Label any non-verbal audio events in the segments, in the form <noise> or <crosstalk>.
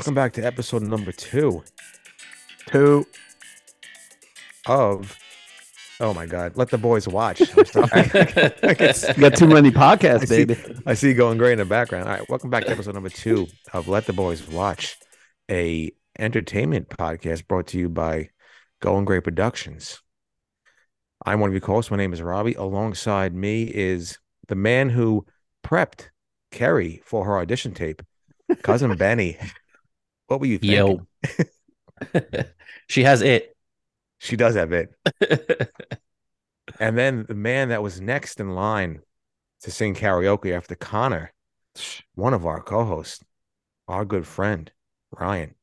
Welcome back to episode number two Two. of. Oh my God! Let the boys watch. I'm. <laughs> I got too many <laughs> I podcasts, see, baby. I see you going gray in the background. All right, welcome back to episode number two of Let the Boys Watch, a entertainment podcast brought to you by Going Grey Productions. I'm one of your hosts. My name is Robbie. Alongside me is the man who prepped Kerry for her audition tape, cousin <laughs> Benny. What were you thinking? Yo. <laughs> she has it. She does have it. <laughs> And then the man that was next in line to sing karaoke after Connor, one of our co-hosts, our good friend Ryan.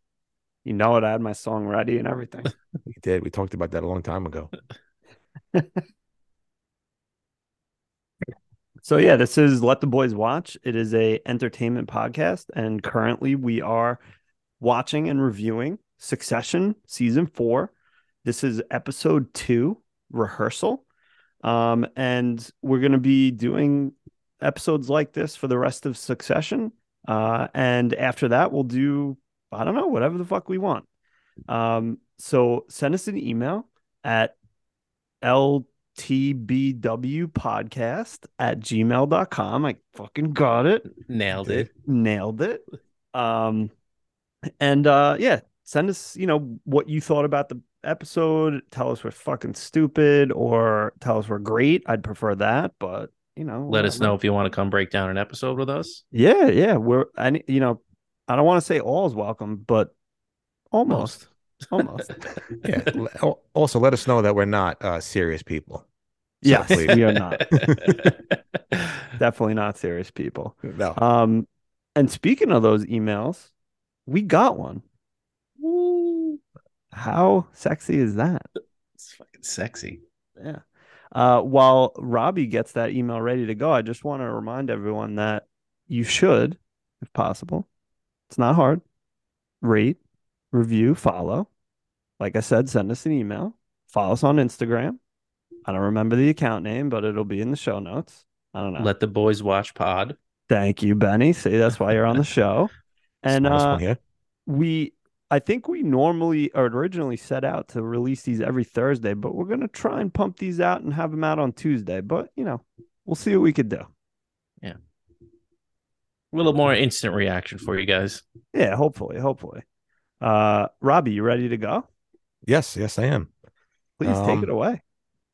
You know it. I had my song ready and everything. <laughs> We did. We talked about that a long time ago. So yeah, this is Let the Boys Watch. It is a entertainment podcast, and currently we are watching and reviewing Succession season four. This is episode two, rehearsal. Um, and we're gonna be doing episodes like this for the rest of Succession. Uh, and after that, we'll do I don't know, whatever the fuck we want. Um, so send us an email at ltbwpodcast at gmail.com. I fucking got it. Nailed it. Nailed it. Um, and uh, yeah, send us, you know, what you thought about the episode. Tell us we're fucking stupid or tell us we're great. I'd prefer that, but you know, Let us know if you want to come break down an episode with us. Yeah, yeah. We're I you know, I don't want to say all's welcome, but almost. Almost. <laughs> Yeah. Also, let us know that we're not uh, serious people. So yes, please. we are not. <laughs> Definitely not serious people. No. Um, and speaking of those emails, we got one. Woo. How sexy is that? it's fucking sexy. Yeah. Uh, while Robbie gets that email ready to go, I just want to remind everyone that you should, if possible, it's not hard, rate, review, follow. Like I said, send us an email, follow us on Instagram. I don't remember the account name, but it'll be in the show notes. I don't know. Let the boys watch pod. Thank you, Benny. See, that's why you're on the <laughs> show. And uh, one we I think we normally or originally set out to release these every Thursday, but we're gonna try and pump these out and have them out on Tuesday. But you know, we'll see what we could do. Yeah, a little more instant reaction for you guys. Yeah, hopefully, hopefully. Uh Robbie, you ready to go? Yes, yes, I am. Please take Um, it away.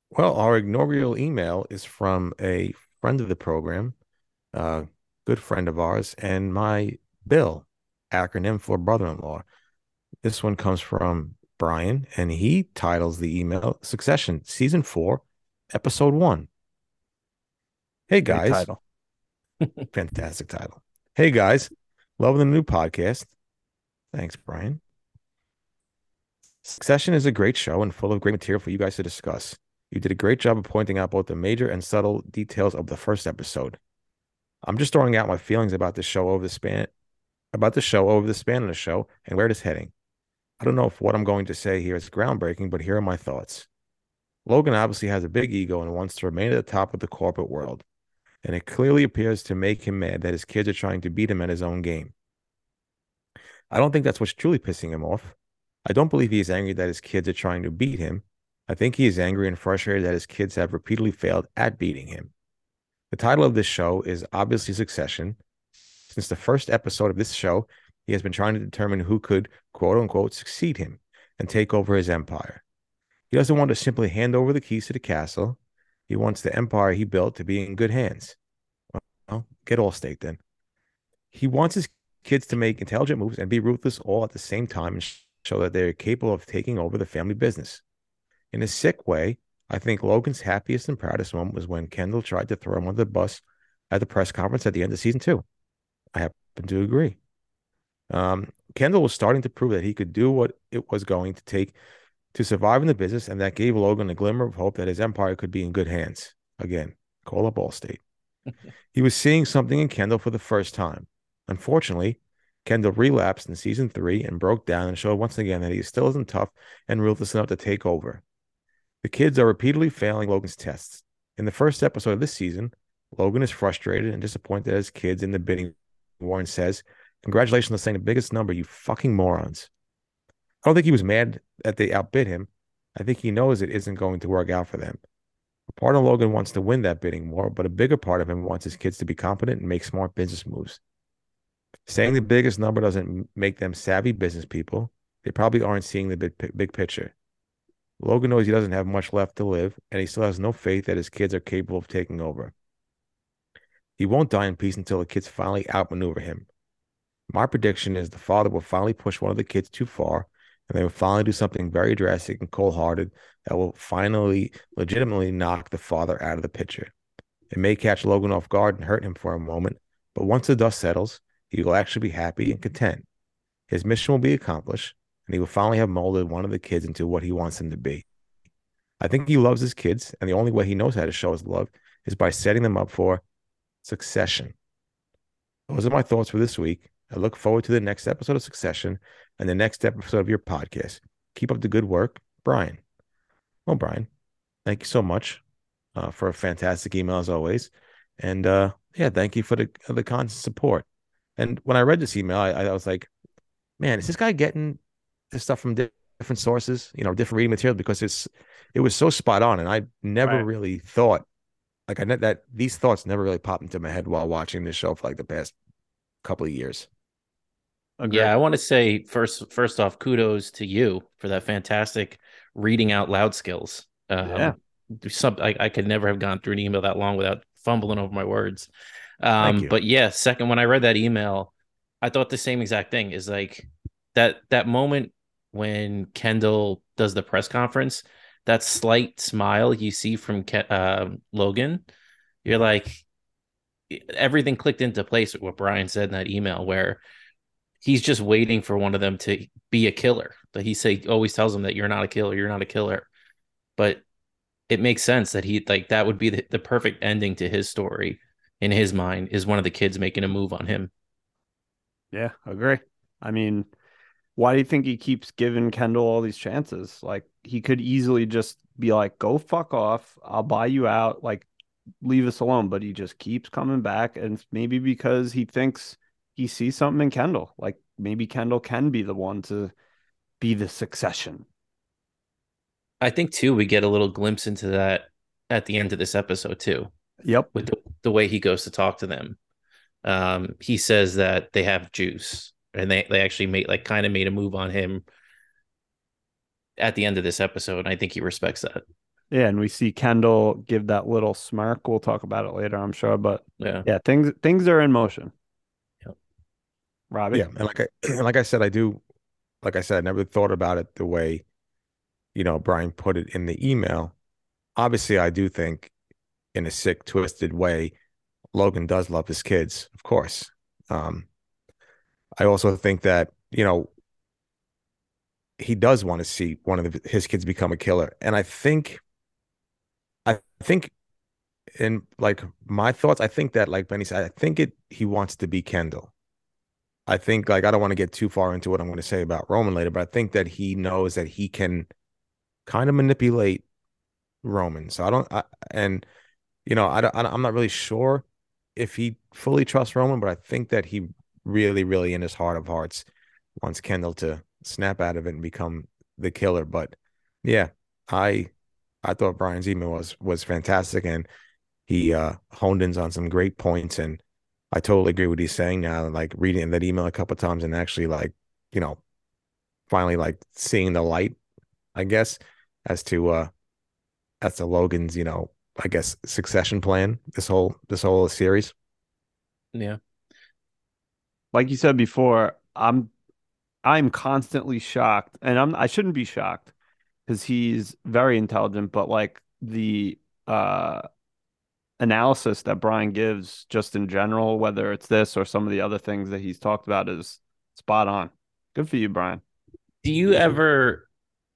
Well, our inaugural email is from a friend of the program, a good friend of ours, and my Bill, acronym for brother in law. This one comes from Brian, and he titles the email Succession, Season 4, Episode 1. Hey, Great guys. title. <laughs> Fantastic title. Hey, guys. Loving the new podcast. Thanks, Brian. Succession is a great show and full of great material for you guys to discuss. You did a great job of pointing out both the major and subtle details of the first episode. I'm just throwing out my feelings about the show over the span about the show over the span of the show and where it is heading. I don't know if what I'm going to say here is groundbreaking, but here are my thoughts. Logan obviously has a big ego and wants to remain at the top of the corporate world, and it clearly appears to make him mad that his kids are trying to beat him at his own game. I don't think that's what's truly pissing him off. I don't believe he is angry that his kids are trying to beat him. I think he is angry and frustrated that his kids have repeatedly failed at beating him. The title of this show is obviously Succession. Since the first episode of this show, he has been trying to determine who could, quote unquote, succeed him and take over his empire. He doesn't want to simply hand over the keys to the castle. He wants the empire he built to be in good hands. Well, get Allstate then. He wants his kids to make intelligent moves and be ruthless all at the same time and show that they are capable of taking over the family business. In a sick way, I think Logan's happiest and proudest moment was when Kendall tried to throw him under the bus at the press conference at the end of season two. I happen to agree. Um, Kendall was starting to prove that he could do what it was going to take to survive in the business, and that gave Logan a glimmer of hope that his empire could be in good hands. Again, call up Allstate. <laughs> he was seeing something in Kendall for the first time. Unfortunately, Kendall relapsed in season three and broke down and showed once again that he still isn't tough and ruthless enough to take over. The kids are repeatedly failing Logan's tests. In the first episode of this season, Logan is frustrated and disappointed at his kids in the bidding war and says, Congratulations on saying the biggest number, you fucking morons. I don't think he was mad that they outbid him. I think he knows it isn't going to work out for them. A part of Logan wants to win that bidding war, but a bigger part of him wants his kids to be competent and make smart business moves. Saying the biggest number doesn't make them savvy business people. They probably aren't seeing the big, big picture. Logan knows he doesn't have much left to live, and he still has no faith that his kids are capable of taking over. He won't die in peace until the kids finally outmaneuver him. My prediction is the father will finally push one of the kids too far, and they will finally do something very drastic and cold hearted that will finally legitimately knock the father out of the picture. It may catch Logan off guard and hurt him for a moment, but once the dust settles, he will actually be happy and content. His mission will be accomplished, and he will finally have molded one of the kids into what he wants him to be. I think he loves his kids, and the only way he knows how to show his love is by setting them up for succession. Those are my thoughts for this week. I look forward to the next episode of Succession and the next episode of your podcast. Keep up the good work, Brian. Well, Brian, thank you so much uh, for a fantastic email as always, and uh, yeah, thank you for the the constant support. And when I read this email, I, I was like, man, is this guy getting this stuff from different sources? You know, different reading material because it's it was so spot on, and I never Right. really thought like I know that these thoughts never really popped into my head while watching this show for like the past couple of years. Agree. Yeah, I want to say first first off, kudos to you for that fantastic reading out loud skills. Um, Yeah. some I, I could never have gone through an email that long without fumbling over my words. Thank Um, you. but yeah, second when I read that email, I thought the same exact thing. Is like that that moment when Kendall does the press conference, that slight smile you see from Ke- uh, Logan, you're like everything clicked into place with what Brian said in that email, where he's just waiting for one of them to be a killer. That he say always tells them that you're not a killer, you're not a killer. But it makes sense that he like that would be the, the perfect ending to his story in his mind is one of the kids making a move on him. Yeah, agree. I mean, why do you think he keeps giving Kendall all these chances? Like he could easily just be like, "Go fuck off. I'll buy you out." Like leave us alone, but he just keeps coming back and maybe because he thinks he sees something in Kendall. Like maybe Kendall can be the one to be the succession. I think too we get a little glimpse into that at the end of this episode too. Yep. with the, the way he goes to talk to them. Um, he says that they have juice, and they they actually made like kind of made a move on him at the end of this episode. And I think he respects that. Yeah, and we see Kendall give that little smirk. We'll talk about it later, I'm sure, but Yeah, yeah, things things are in motion. Yep. Robbie. Yeah, and like I and <clears throat> like I said, I do. Like I said, I never thought about it the way, you know, Brian put it in the email. Obviously, I do think, in a sick, twisted way, Logan does love his kids, of course. Um, I also think that you know he does want to see one of the, his kids become a killer, and I think, I think, in like my thoughts, I think that like Benny said, I think it he wants to be Kendall. I think like I don't want to get too far into what I'm going to say about Roman later, but I think that he knows that he can kind of manipulate Roman. So I don't, I, and you know, I I I'm not really sure if he fully trusts Roman, but I think that he really, really in his heart of hearts wants Kendall to snap out of it and become the killer. But yeah, I, I thought Brian's email was was fantastic, and he uh honed in on some great points and I totally agree with what he's saying now. Like reading that email a couple times and actually like, you know, finally like seeing the light, I guess, as to uh as to Logan's, you know, I guess succession plan, this whole this whole series. yeah, like you said before, I'm I'm constantly shocked, and I'm I shouldn't be shocked because he's very intelligent, but like the uh analysis that Brian gives just in general, whether it's this or some of the other things that he's talked about, is spot on. Good for you, Brian. Do you ever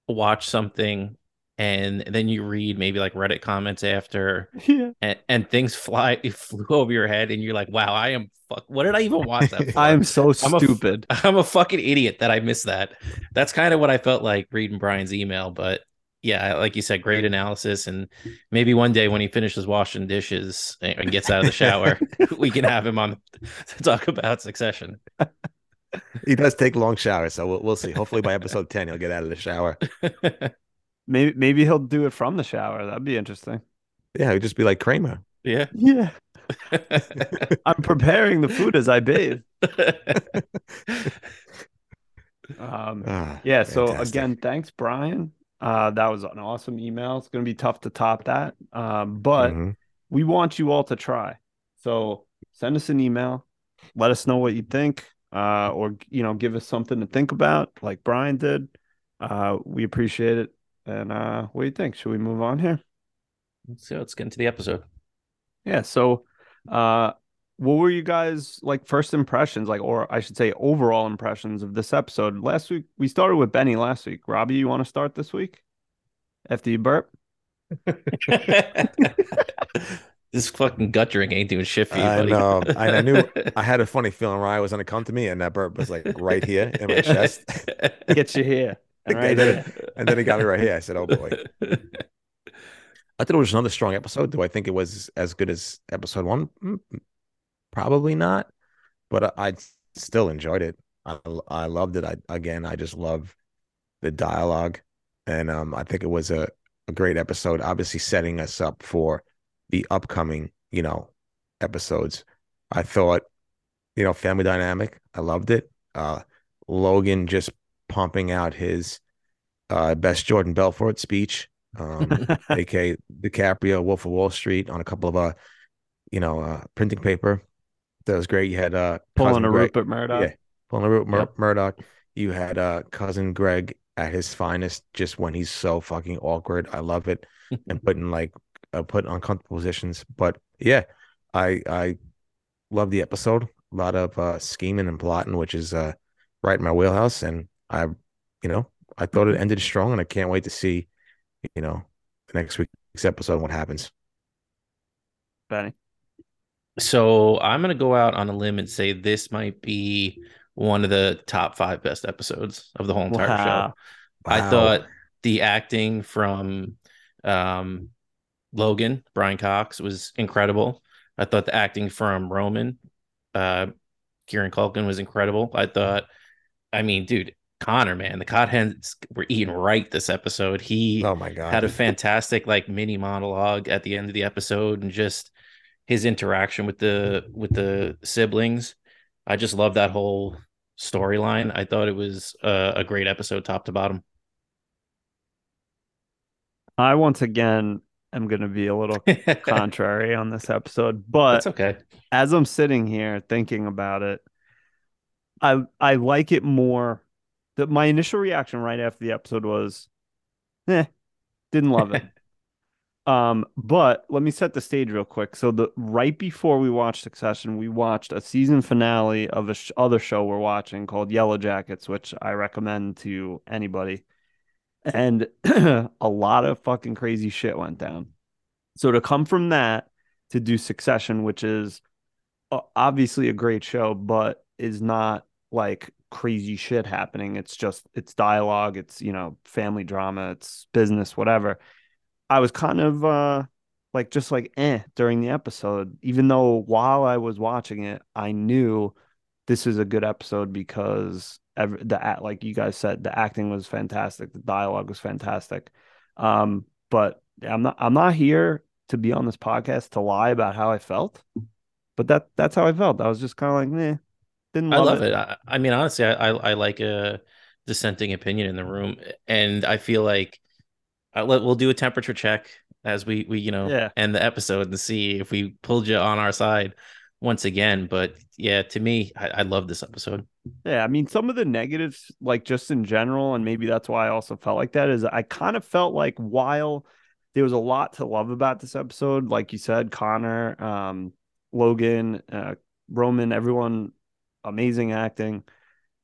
watch something and then you read maybe like Reddit comments after, Yeah. and, and things fly <laughs> flew over your head, and you're like, "Wow, I am fuck. What did I even watch that <laughs> for? I am so I'm stupid. <laughs> I'm a fucking idiot that I missed that. That's kind of what I felt like reading Brian's email, but yeah, like you said, great analysis, and maybe one day when he finishes washing dishes and and gets out of the shower, we can have him on to talk about Succession. He does take long showers, so we'll, we'll see. Hopefully by episode 10, he'll get out of the shower. Maybe maybe he'll do it from the shower. That'd be interesting. Yeah, he'd just be like Kramer. yeah. <laughs> Yeah. I'm preparing the food as I bathe. <laughs> Um, Ah, yeah. So fantastic. again, thanks, Brian. Uh, that was an awesome email. It's going to be tough to top that. Um, but Mhm. we want you all to try. So send us an email. Let us know what you think, uh, or you know, give us something to think about, like Brian did. Uh, we appreciate it. And uh, what do you think? Should we move on here? so let's get into the episode. Yeah. So, uh, what were you guys like first impressions, like, or I should say, overall impressions of this episode? Last week we started with Benny. Last week, Robbie, you want to start this week? After you burp. <laughs> this fucking gut drink ain't doing shit for you, I know. <laughs> I- I knew- I had a funny feeling Ryan was going to come to me, and that burp was like right here in my <laughs> chest. Get you here. I right. it. And then he got me right here. I said, oh boy. I thought it was another strong episode. Do I think it was as good as episode one? Mm, Probably not, but I, I still enjoyed it. I, I loved it. I again, I just love the dialogue, and um, I think it was a, a great episode. Obviously, setting us up for the upcoming, you know, episodes. I thought, you know, family dynamic. I loved it. Uh, Logan just pumping out his uh, best Jordan Belfort speech um, <laughs> aka DiCaprio, Wolf of Wall Street, on a couple of uh, you know, uh, printing paper. That was great. You had uh, Pulling a Greg, Rupert Murdoch. yeah, pulling a Rupert Mur- Yep. Murdoch. You had uh, cousin Greg at his finest, just when he's so fucking awkward. I love it, <laughs> and putting like uh, put uncomfortable positions. But yeah, I I love the episode. A lot of uh, scheming and plotting, which is uh, right in my wheelhouse, and I, you know, I thought it ended strong, and I can't wait to see, you know, next week's episode what happens. Benny. So I'm gonna go out on a limb and say this might be one of the top five best episodes of the whole entire show. Wow. I thought the acting from um, Logan Brian Cox was incredible. I thought the acting from Roman, uh, Kieran Culkin was incredible. I thought, I mean, dude, Connor, man, the cod hens were eating right this episode. He Oh my god. had a fantastic like mini monologue at the end of the episode and just his interaction with the with the siblings i just love that whole storyline i thought it was a, a great episode top to bottom I once again am going to be a little <laughs> contrary on this episode, but that's okay as I'm sitting here thinking about it, I I like it more. That my initial reaction right after the episode was, eh, didn't love it. <laughs> um, but let me set the stage real quick. So the right before we watched Succession, we watched a season finale of a sh- other show we're watching called Yellow Jackets, which I recommend to anybody. And <clears throat> a lot of fucking crazy shit went down. So to come from that to do Succession, which is uh, obviously a great show, but is not like crazy shit happening. It's just it's dialogue, it's you know family drama, it's business, whatever. I was kind of uh like just like eh during the episode, even though while I was watching it, I knew this is a good episode because every, the like you guys said, the acting was fantastic, the dialogue was fantastic. Um, but I'm not I'm not here to be on this podcast to lie about how I felt but that that's how I felt. I was just kind of like, eh, didn't i love, love it, I, I mean honestly I, I i like a dissenting opinion in the room and i feel like I, let- we'll do a temperature check as we we you know Yeah. end the episode and see if we pulled you on our side once again. But yeah to me i, I love this episode. Yeah, I mean, some of the negatives, like just in general, and maybe that's why I also felt like that, is I kind of felt like while there was a lot to love about this episode, like you said, Connor, um, Logan, uh, Roman, everyone, amazing acting.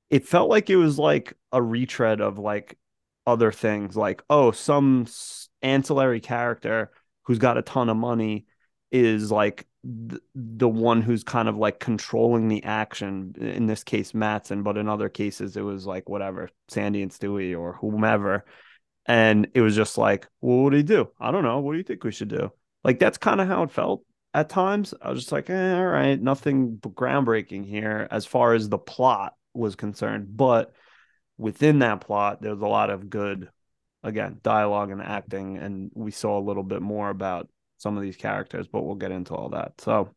It felt like it was like a retread of like other things like oh some ancillary character who's got a ton of money is like th- the one who's kind of like controlling the action. In this case Matsson but in other cases it was like whatever Sandy and Stewy or whomever. And it was just like well what do you do? I don't know. What do you think we should do? Like that's kind of how it felt at times I was just like eh, all right nothing groundbreaking here as far as the plot was concerned but within that plot, there's a lot of good, again, dialogue and acting, and we saw a little bit more about some of these characters, but we'll get into all that. So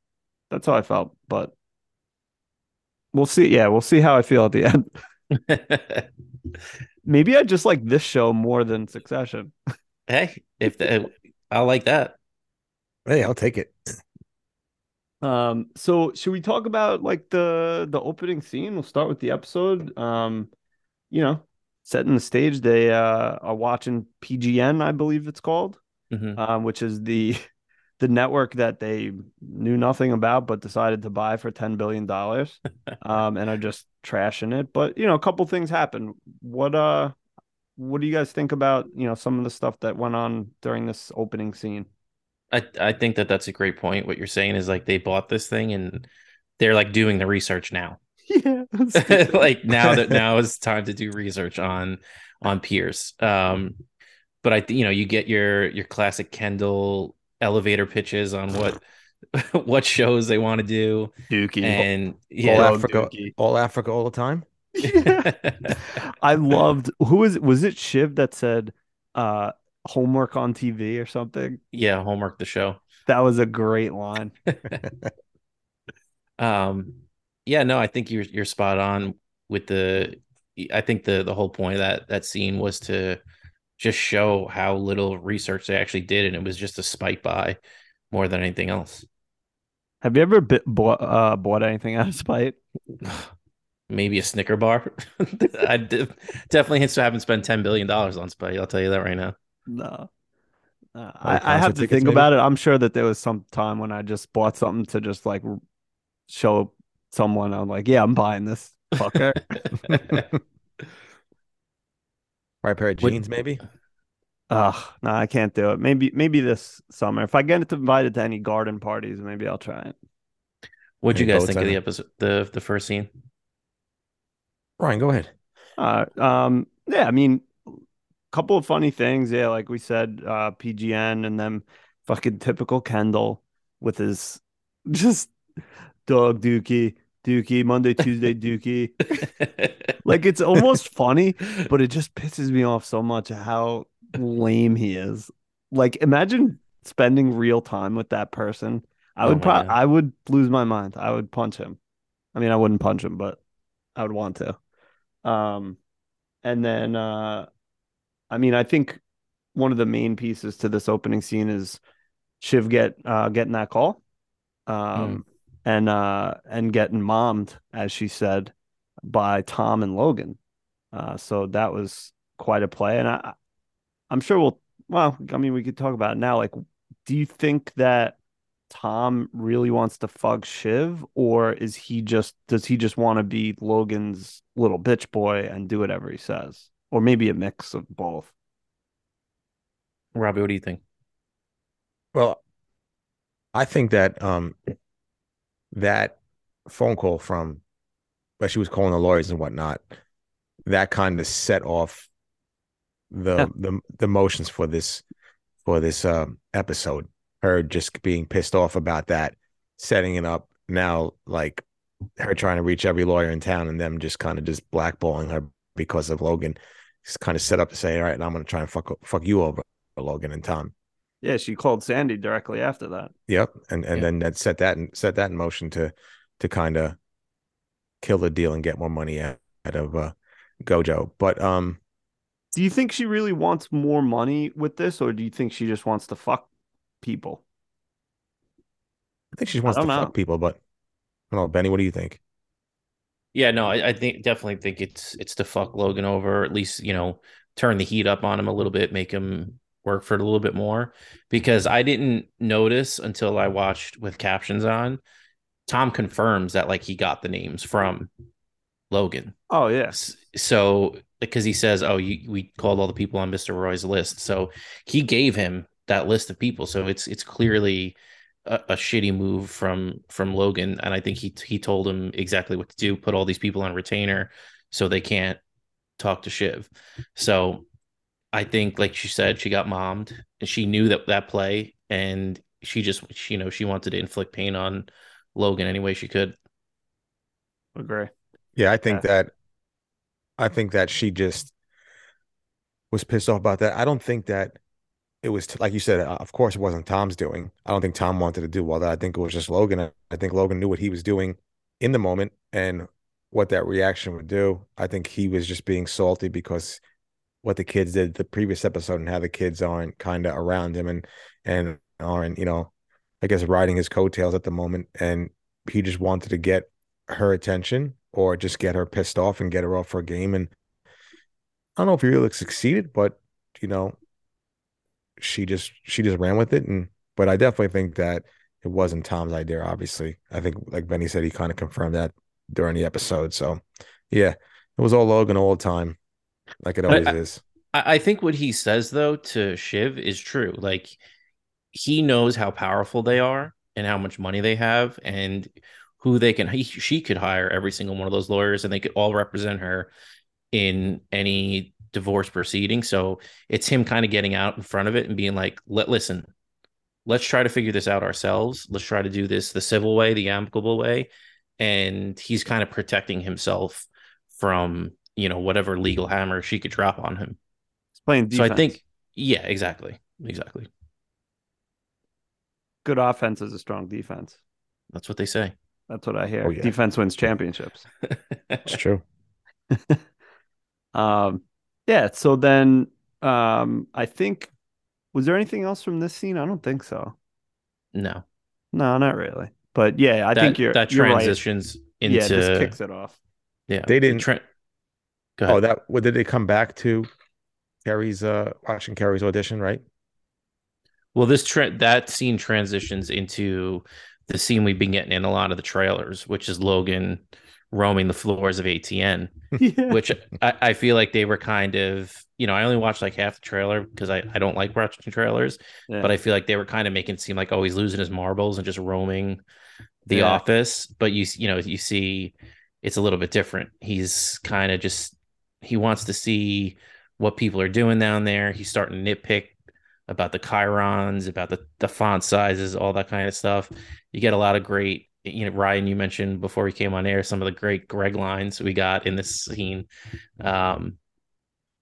that's how I felt, but we'll see. Yeah, we'll see how I feel at the <laughs> end. <laughs> Maybe I just like this show more than Succession. hey, if the, I like that. Hey, I'll take it. Um, so should we talk about like the the opening scene? We'll start with the episode. Um, you know, setting the stage. They uh are watching PGM, I believe it's called. Mhm. um, which is the <laughs> the network that they knew nothing about but decided to buy for ten billion dollars, <laughs> um, and are just trashing it. But you know, a couple things happen. What uh, what do you guys think about you know some of the stuff that went on during this opening scene? I I think that that's a great point. What you're saying is like they bought this thing and they're like doing the research now. <laughs> yeah, <laughs> like now that now is time to do research on on Pierce. Um, but I you know you get your your classic Kendall elevator pitches on what <laughs> what shows they want to do, Dookie. and yeah, All Africa, Dookie. all Africa, all the time. Yeah. I loved who was was it Shiv that said uh homework on TV or something? yeah, homework the show. That was a great line. <laughs> Um, yeah, no, I think you're you're spot on with the. I think the the whole point of that that scene was to just show how little research they actually did, and it was just a spite buy more than anything else. Have you ever bit, bought, uh, bought anything out of spite? <sighs> Maybe a Snicker bar. <laughs> I de- definitely haven't spent ten billion dollars on spite. I'll tell you that right now. No. Uh, I, I have to think maybe? about it. I'm sure that there was some time when I just bought something to just like show someone. I'm like, yeah, I'm buying this fucker. <laughs> <laughs> Right pair of Would- jeans, maybe. Ugh, no, I can't do it. Maybe, maybe this summer. If I get invited to any garden parties, maybe I'll try it. What'd you guys think of the episode, the the first scene? Ryan, go ahead. Uh, um, yeah, I mean, a couple of funny things. Yeah, like we said, uh, PGM and then fucking typical Kendall with his <laughs> just dog Dookie, Dookie, Monday, Tuesday, <laughs> Dookie. <laughs> Like it's almost funny, but it just pisses me off so much how lame he is. Like imagine spending real time with that person. I Oh would pro- God. I would lose my mind. I would punch him. I mean, I wouldn't punch him, but I would want to. Um and then uh I mean, I think one of the main pieces to this opening scene is Shiv get uh getting that call. Um and uh and getting mommed, as she said, by Tom and Logan. Uh so that was quite a play. And I I'm sure we'll well, I mean we could talk about it now. Like, do you think that Tom really wants to fuck Shiv, or is he just does he just want to be Logan's little bitch boy and do whatever he says? Or maybe a mix of both. Robbie, what do you think? Well, I think that um that phone call from where she was calling the lawyers and whatnot, that kind of set off the Yeah. the the motions for this for this um episode. Her just being pissed off about that, setting it up now like her trying to reach every lawyer in town and them just kind of just blackballing her because of Logan. It's kind of set up to say, all right, now I'm gonna try and fuck fuck you over, Logan and Tom. Yeah, she called Sandy directly after that. Yep, and and Yeah. then that set that and set that in motion to to kind of kill the deal and get more money out, out of uh, Gojo. But um, Do you think she really wants more money with this, or do you think she just wants to fuck people? I think she wants to know. fuck people. But I don't know, Benny. What do you think? Yeah, no, I, I think definitely think it's it's to fuck Logan over, at least you know turn the heat up on him a little bit, make him work for it a little bit more. Because I didn't notice until I watched with captions on. Tom confirms that like he got the names from Logan. Oh yes. So because he says, "Oh, you, we called all the people on Mister Roy's list." So he gave him that list of people. So it's it's clearly a, a, shitty move from from Logan, and I think he he told him exactly what to do. Put all these people on retainer so they can't talk to Shiv. So I think, like she said, she got mommed, and she knew that that play, and she just, she, you know, she wanted to inflict pain on Logan any way she could. Agree. Yeah, I think yeah. that, I think that she just was pissed off about that. I don't think that it was like you said. Uh, of course, it wasn't Tom's doing. I don't think Tom wanted to do all that. I think it was just Logan. I think Logan knew what he was doing in the moment and what that reaction would do. I think he was just being salty because what the kids did the previous episode and how the kids aren't kind of around him and and aren't you know I guess riding his coattails at the moment and he just wanted to get her attention or just get her pissed off and get her off for a game and I don't know if he really succeeded but you know she just she just ran with it and but I definitely think that it wasn't Tom's idea obviously I think like Benny said he kind of confirmed that during the episode so yeah it was all Logan all the time like it always I, is. I think what he says though to Shiv is true. Like he knows how powerful they are and how much money they have and who they can he, she could hire every single one of those lawyers and they could all represent her in any divorce proceeding. So it's him kind of getting out in front of it and being like, "Let listen, let's try to figure this out ourselves. Let's try to do this the civil way, the amicable way." And he's kind of protecting himself from you know whatever legal hammer she could drop on him. He's playing defense. So I think, yeah, exactly, exactly. Good offense is a strong defense. That's what they say. That's what I hear. Oh, yeah. Defense wins <laughs> championships. it's true. <laughs> um, yeah. So then, um, I think was there anything else from this scene? I don't think so. No. No, not really. But yeah, I that, think you're that you're transitions right. into yeah, just kicks it off. Yeah, they didn't. Tra- oh, that what did they come back to? Kerry's uh watching Kerry's audition, right? Well, this tra- that scene transitions into the scene we've been getting in a lot of the trailers, which is Logan roaming the floors of ATN, <laughs> yeah. which I, I, feel like they were kind of, you know, I only watched like half the trailer because I, I don't like watching trailers, yeah. but I feel like they were kind of making it seem like, oh, he's losing his marbles and just roaming the yeah. office. But you, you know, you see it's a little bit different. He's kind of just he wants to see what people are doing down there. He's starting to nitpick about the chyrons, about the, the font sizes, all that kind of stuff. You get a lot of great, you know, Ryan, you mentioned before we came on air some of the great Greg lines we got in this scene. Um,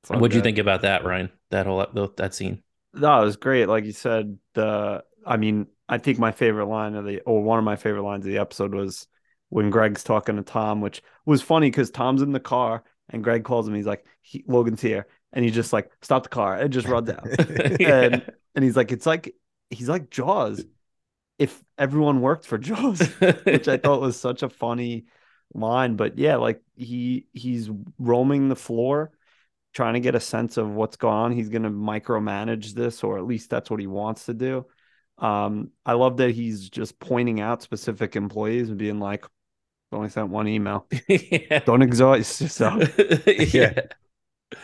what do you think about that, Ryan? That whole that scene? No, it was great. Like you said, the I mean, I think my favorite line of the or one of my favorite lines of the episode was when Greg's talking to Tom, which was funny because Tom's in the car and Greg calls him. He's like, he, Logan's here, and he's just like, stop the car <laughs> and just run down. yeah. and and he's like, it's like he's like Jaws. If everyone worked for <laughs> Jaws, which I thought was such a funny line, but yeah, like he he's roaming the floor, trying to get a sense of what's going on. He's gonna micromanage this, or at least that's what he wants to do. Um, I love that he's just pointing out specific employees and being like, only sent one email. <laughs> yeah. Don't exhaust yourself. <laughs> yeah.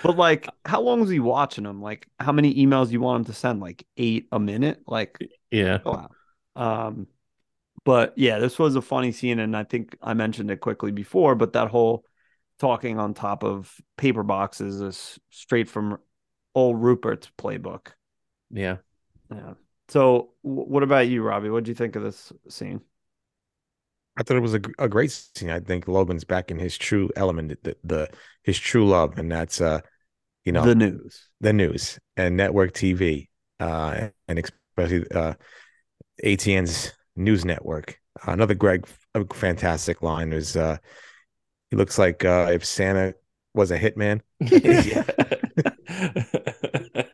But like, how long was he watching them? Like, how many emails do you want him to send? Like eight a minute? Like, yeah. Wow. Um, but yeah, this was a funny scene, and I think I mentioned it quickly before. But that whole talking on top of paper boxes is straight from old Rupert's playbook. Yeah. Yeah. So, w- what about you, Robbie? What do you think of this scene? I thought it was a, a great scene. I think Logan's back in his true element, the, the his true love, and that's uh, you know, the news, the news, and network TV, uh, and especially uh, ATN's news network. another Greg, a fantastic line is uh, he looks like uh, if Santa was a hitman. <laughs> <laughs>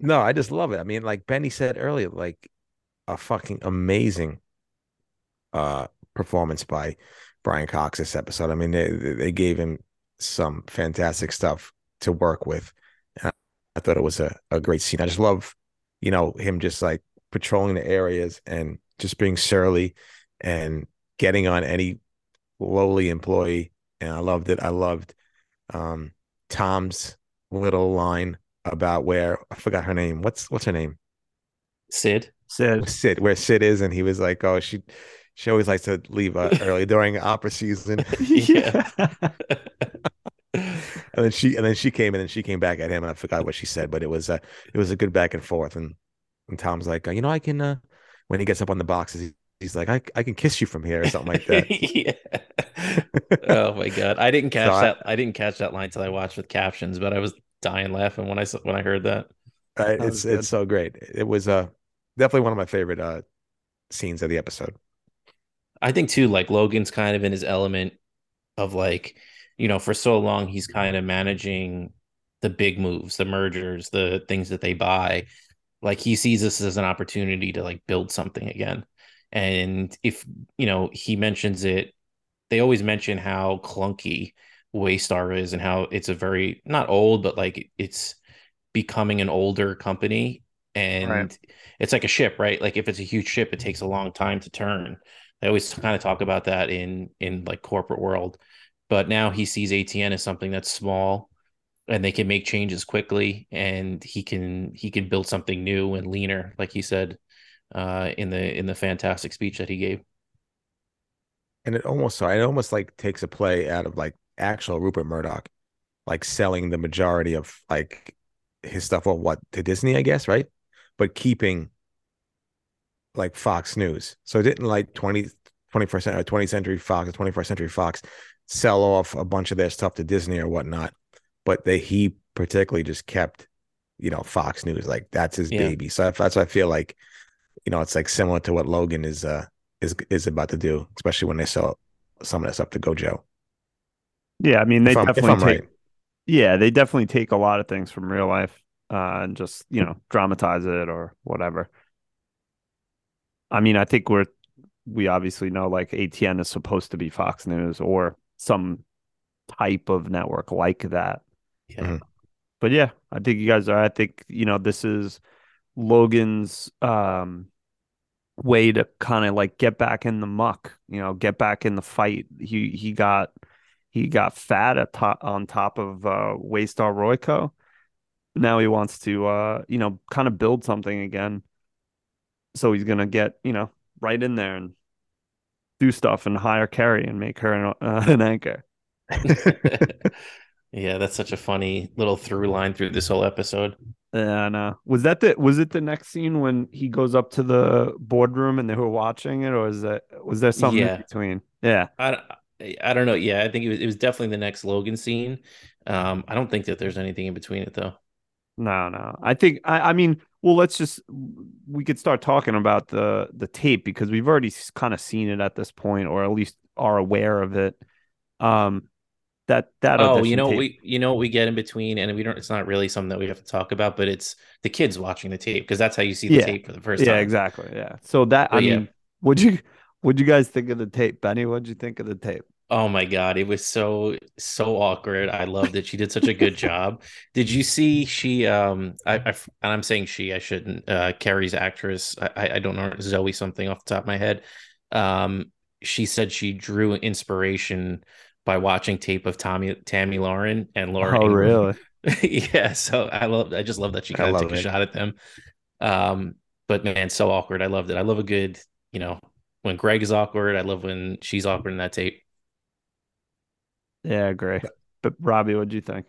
no, I just love it. I mean, like Benny said earlier, like a fucking amazing uh performance by Brian Cox this episode. I mean, they they gave him some fantastic stuff to work with. And I thought it was a, a great scene. I just love, you know, him just like patrolling the areas and just being surly and getting on any lowly employee. And I loved it. I loved um Tom's little line about where I forgot her name. What's what's her name? Cyd. Cyd. Cyd, where Cyd is, and he was like, "Oh, she she always likes to leave uh, <laughs> early during opera season." <laughs> <laughs> yeah. and then she and then she came in and she came back at him, and I forgot what she said, but it was uh, it was a good back and forth. And and Tom's like, "You know, I can." Uh, when he gets up on the boxes, he, he's like, I, I can kiss you from here or something like that. <laughs> yeah. Oh my god, I didn't <laughs> catch So I- that. I didn't catch that line till I watched with captions, but I was dying laughing when I when I heard that. Right? That It's good. it's so great. It was uh definitely one of my favorite uh scenes of the episode. I think too, like Logan's kind of in his element of like, you know, for so long he's kind of managing the big moves, the mergers, the things that they buy. Like he sees this as an opportunity to like build something again. And if you know, he mentions it, they always mention how clunky Waystar is and how it's a very not old, but like it's becoming an older company. And Right. it's like a ship, right? Like if it's a huge ship, it takes a long time to turn. I always kind of talk about that in in like corporate world. But now he sees ATN as something that's small and they can make changes quickly and he can he can build something new and leaner, like he said uh in the in the fantastic speech that he gave. And it almost it almost like takes a play out of like actual Rupert Murdoch, like selling the majority of like his stuff or what to Disney, I guess, right? But keeping like Fox News. So it didn't like 20, 21st century, 20th century Fox or 21st century Fox sell off a bunch of their stuff to Disney or whatnot. But they he particularly just kept, you know, Fox News. Like that's his Yeah. baby. So that's why I feel like, you know, it's like similar to what Logan is uh is is about to do, especially when they sell some of that stuff to Gojo. Yeah, I mean they If definitely take right. yeah, they definitely take a lot of things from real life uh, and just, you know, dramatize it or whatever. I mean, I think we're we obviously know like ATN is supposed to be Fox News or some type of network like that. Yeah. Mhm. But yeah, I think you guys are I think, you know, this is Logan's um way to kind of like get back in the muck, you know, get back in the fight. He he got he got fat at top on top of uh Waystar Royco. Now he wants to uh, you know, kind of build something again. So he's gonna get, you know, right in there and do stuff and hire Kerry and make her an, uh, <laughs> an anchor. <laughs> <laughs> yeah, that's such a funny little through line through this whole episode. And uh was that the was it the next scene when he goes up to the boardroom and they were watching it, or is that was there something Yeah. in between? Yeah. I, I don't know. Yeah, I think it was, it was definitely the next Logan scene. Um, I don't think that there's anything in between it though. No, no. I think I, I mean, well, let's just we could start talking about the the tape because we've already kind of seen it at this point, or at least are aware of it. Um, that that Oh, you know tape- we you know what we get in between, and we don't. It's not really something that we have to talk about, but it's the kids watching the tape because that's how you see the Yeah. tape for the first yeah, time. exactly, yeah. So that I yeah. mean, would you would you guys think of the tape, Benny? What'd you think of the tape? Oh my god, it was so so awkward. I loved it. She did such a good job. Did you see she um I, I and I'm saying she, I shouldn't uh Kerry's actress. I- I don't know Zoe something off the top of my head. Um she said she drew inspiration by watching tape of Tomi Tammy Lahren and Laura. Oh, Ingraham. really? <laughs> yeah, so I love I just love that she kind of love took a shot at them. Um but man, so awkward. I loved it. I love a good, you know, when Greg is awkward, I love when she's awkward in that tape. Yeah, I agree. But Robbie, what'd you think?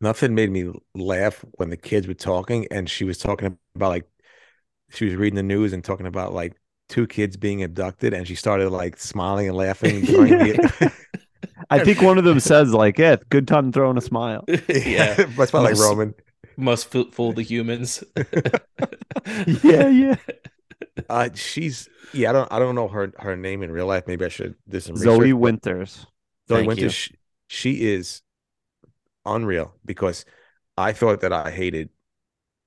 Nothing made me laugh when the kids were talking and she was talking about like she was reading the news and talking about like two kids being abducted and she started like smiling and laughing during the <laughs> I think one of them says like, "Yeah, good time throwing a smile." <laughs> yeah, <laughs> that's probably like Roman. must fool, fool the humans. yeah, yeah. Uh she's yeah, I don't I don't know her her name in real life. Maybe I should do some Zoe research, Winters. Zoe Thank Winters, she, she is unreal because I thought that I hated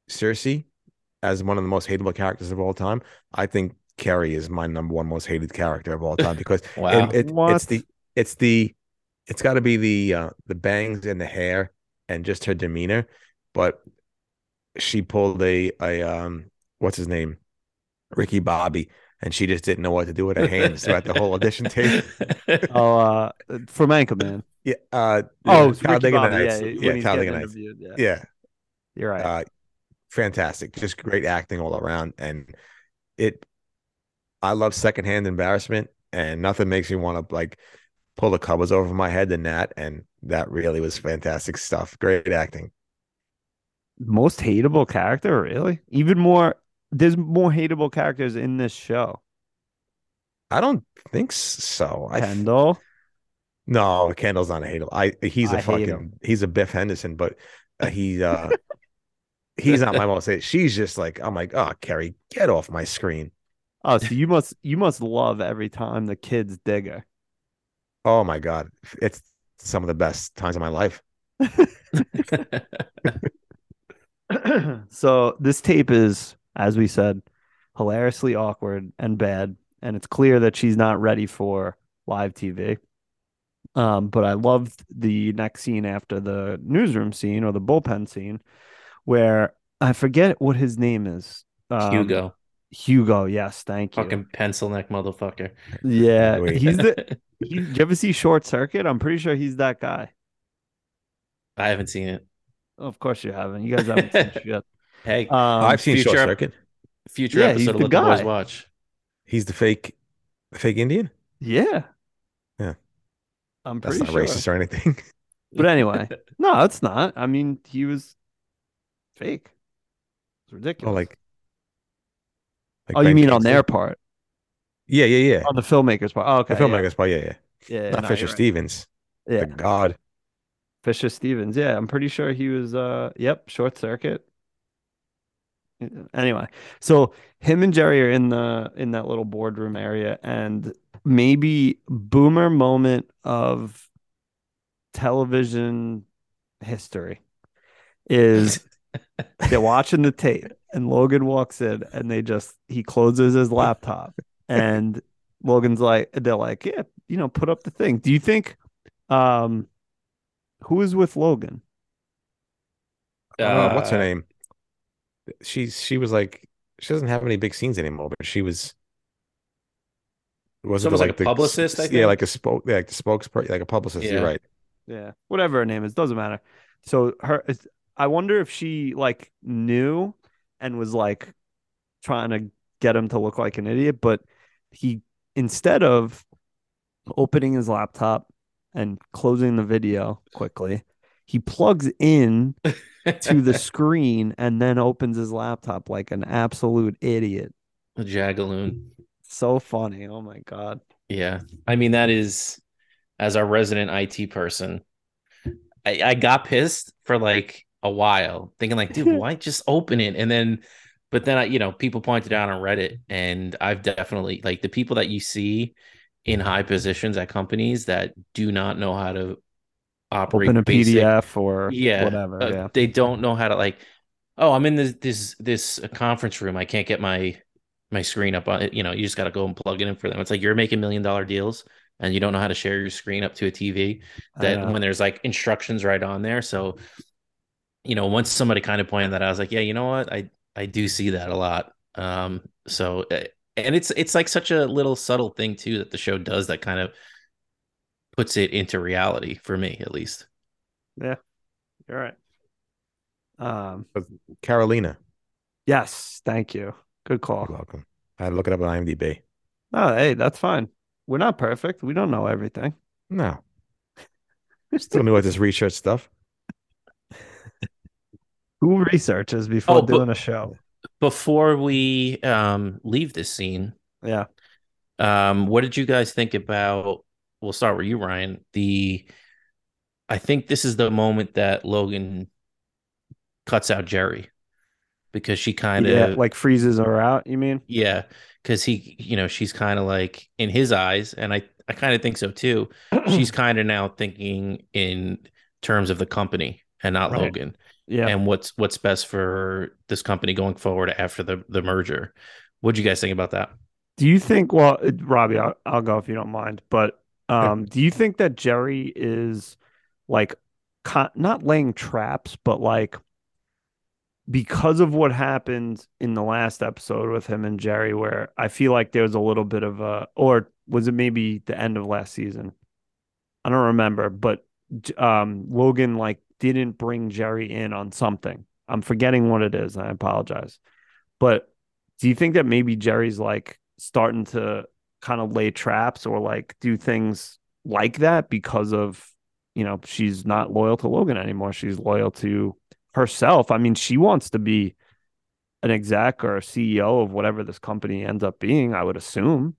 Cersei as one of the most hateable characters of all time. I think Kerry is my number one most hated character of all time because <laughs> Wow. it, it- it's the it's the it's got to be the uh, the bangs and the hair and just her demeanor. But she pulled a a um what's his name Ricky Bobby and she just didn't know what to do with her hands throughout the whole audition <laughs> tape. Oh, uh, from Anchorman. <laughs> Yeah. Uh, Oh, yeah, it's Ricky Talladega Bobby, yeah, Yeah, when he's Talladega getting Nights. interviewed. Yeah, Yeah. you're right. Uh, fantastic. Just great acting all around. And it, I love secondhand embarrassment, and nothing makes me want to like pull the covers over my head than that. And that really was fantastic stuff. Great acting. Most hateable character, really? Even more. There's more hateable characters in this show. I don't think so. I Kendall. no, Kendall's not a hater. I he's a I fucking he's a Biff Henderson, but uh, he uh <laughs> he's not my most. She's just like I'm like, oh, Kerry, get off my screen. Oh, so you must you must love every time the kids dig her. Oh my god, it's some of the best times of my life. <laughs> <laughs> so this tape is, as we said, hilariously awkward and bad, and it's clear that she's not ready for live TV. Um, but I loved the next scene after the newsroom scene or the bullpen scene, where I forget what his name is. Um, Hugo, Hugo, yes, thank you. fucking pencil neck motherfucker. Yeah, <laughs> he's the. <laughs> He, did you ever see Short Circuit? I'm pretty sure he's that guy. I haven't seen it. Of course you haven't. You guys haven't seen <laughs> shit. Hey, Um, I've seen Short future- Circuit. future yeah, episode of the Let the Boys. Watch. He's the fake, fake Indian. Yeah. Yeah. I'm That's pretty not sure. racist or anything. But anyway, no, it's not. I mean, he was fake. It's ridiculous. oh, like, like oh, you mean on their part, Yeah, yeah, yeah. on the filmmakers' part? Oh, okay, the filmmakers, yeah, yeah. yeah, yeah, Not no, Fisher right. Stevens. Yeah, The God. Fisher Stevens. Yeah, I'm pretty sure he was. Uh, yep, Short Circuit. Anyway, so him and Gerri are in the in that little boardroom area, and maybe boomer moment of television history is <laughs> they're watching the tape and Logan walks in and they just he closes his laptop and Logan's like they're like yeah you know put up the thing do you think um who is with Logan Uh, what's her Uh, name? She's she was like she doesn't have any big scenes anymore, but she was was Someone's like a the- publicist, I Yeah, think? like a spoke, yeah, like the spokesperson, like a publicist. Yeah. You're right. yeah whatever her name is doesn't matter so her it's- I wonder if she like knew and was like trying to get him to look like an idiot but he instead of opening his laptop and closing the video quickly he plugs in <laughs> to the screen and then opens his laptop like an absolute idiot. A Jagaloon. So funny. Oh my god. Yeah. I mean, that is, as our resident IT person, I, I got pissed for like a while, thinking, like, dude, why just open it? And then, but then, I, you know, people pointed out on Reddit, and I've definitely, like, the people that you see in high positions at companies that do not know how to operate Open a basic- PDF or yeah whatever. uh, yeah. they don't know how to like oh i'm in this this this uh, conference room i can't get my my screen up on it you know you just got to go and plug it in for them it's like you're making million dollar deals and you don't know how to share your screen up to a tv that when there's like instructions right on there so you know once somebody kind of pointed that out, i was like yeah you know what i i do see that a lot um so uh, and it's it's like such a little subtle thing too that the show does that kind of puts it into reality for me at least Yeah, You're right. Um Karolina. yes, thank you. Good call. You're welcome. I had to look it up on IMDb. Oh, hey, that's fine. We're not perfect. We don't know everything. No. Still new at this research stuff. Who researches before Oh, doing a show? before we um leave this scene Yeah. um what did you guys think about we'll start with you ryan the i think this is the moment that logan cuts out jerry because she kind of yeah, like freezes her out, you mean? yeah because he you know she's kind of like in his eyes and i i kind of think so too she's <clears throat> kind of now thinking in terms of the company and not Right. logan yeah. and what's what's best for this company going forward after the the merger what do you guys think about that Do you think, well, uh, Robbie, I'll, I'll go if you don't mind, but um, do you think that Gerri is like con- not laying traps, but like because of what happened in the last episode with him and Gerri, where I feel like there was a little bit of a, or was it maybe the end of last season? I don't remember, but um Logan like didn't bring Gerri in on something. I'm forgetting what it is. I apologize. But do you think that maybe Gerri's like starting to kind of lay traps or like do things like that because of, you know, she's not loyal to Logan anymore. She's loyal to herself. I mean, she wants to be an exec or a CEO of whatever this company ends up being, I would assume.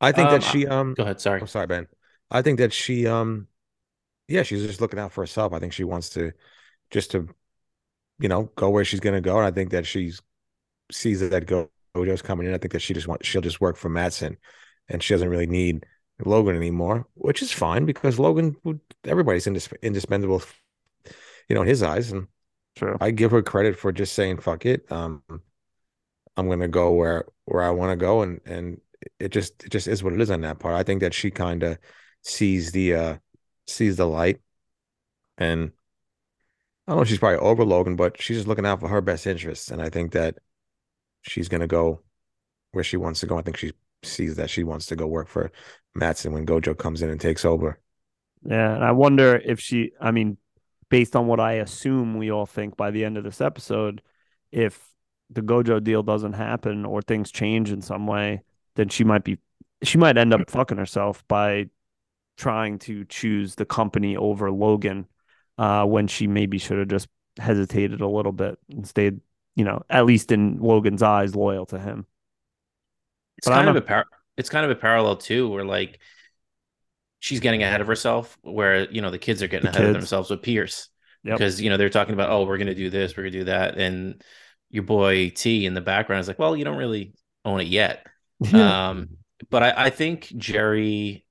I think Um, that she um Go ahead. Sorry. I'm sorry, Ben. I think that she um yeah, she's just looking out for herself. I think she wants to just to you know go where she's gonna go. And I think that she sees that Go Gojo's coming in. I think that she just wants she'll just work for Matsson and she doesn't really need Logan anymore, which is fine because Logan would everybody's indis- indispensable, you know, in his eyes. And True. I give her credit for just saying fuck it. Um I'm gonna go where where I want to go and and it just it just is what it is on that part. I think that she kind of sees the uh sees the light and I don't know if she's probably over Logan, but she's just looking out for her best interests. And I think that she's gonna go where she wants to go. I think she sees that she wants to go work for Matsson when Gojo comes in and takes over. Yeah, and I wonder if she, I mean, based on what I assume we all think by the end of this episode, if the Gojo deal doesn't happen or things change in some way, then she might be, she might end up fucking herself by trying to choose the company over Logan uh, when she maybe should have just hesitated a little bit and stayed, you know, at least in Logan's eyes, loyal to him. It's But kind of a par- it's kind of a parallel too, where like she's getting ahead of herself, where you know the kids are getting The ahead of themselves with Pierce Yep. because you know they're talking about oh we're gonna do this, we're gonna do that, and your boy T in the background is like, well, you don't really own it yet. <laughs> um, but I, I think Gerri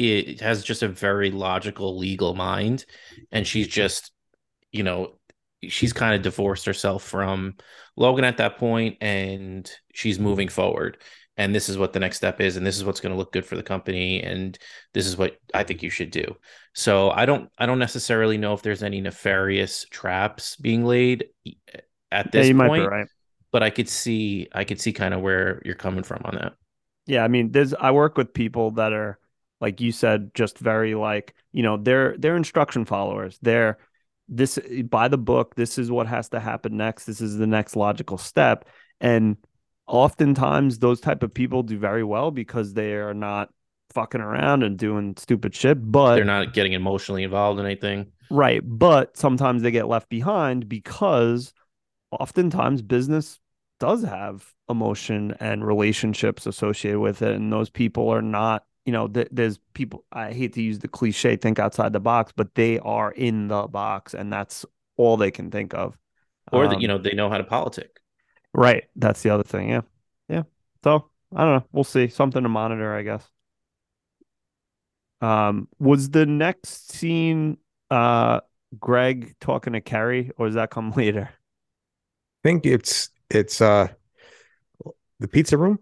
it has just a very logical legal mind, and she's just you know she's kind of divorced herself from Logan at that point, and she's moving forward. And this is what the next step is, and this is what's going to look good for the company, and this is what I think you should do. So I don't, I don't necessarily know if there's any nefarious traps being laid at yeah, this be point, right. but I could see, I could see kind of where you're coming from on that. Yeah, I mean, there's I work with people that are like you said, just very like, you know, they're they're instruction followers. They're this by the book, this is what has to happen next. This is the next logical step. And oftentimes those type of people do very well because they are not fucking around and doing stupid shit. But They're not getting emotionally involved in anything. Right. But sometimes they get left behind because oftentimes business does have emotion and relationships associated with it. And those people are not, you know, th- there's people, I hate to use the cliche, think outside the box, but they are in the box and that's all they can think of. Or that Um, you know they know how to politic. Right. That's the other thing. Yeah. Yeah. So I don't know. We'll see. Something to monitor, I guess. Um, was the next scene uh Greg talking to Kerry, or does that come <laughs> later? I think it's it's uh the pizza room.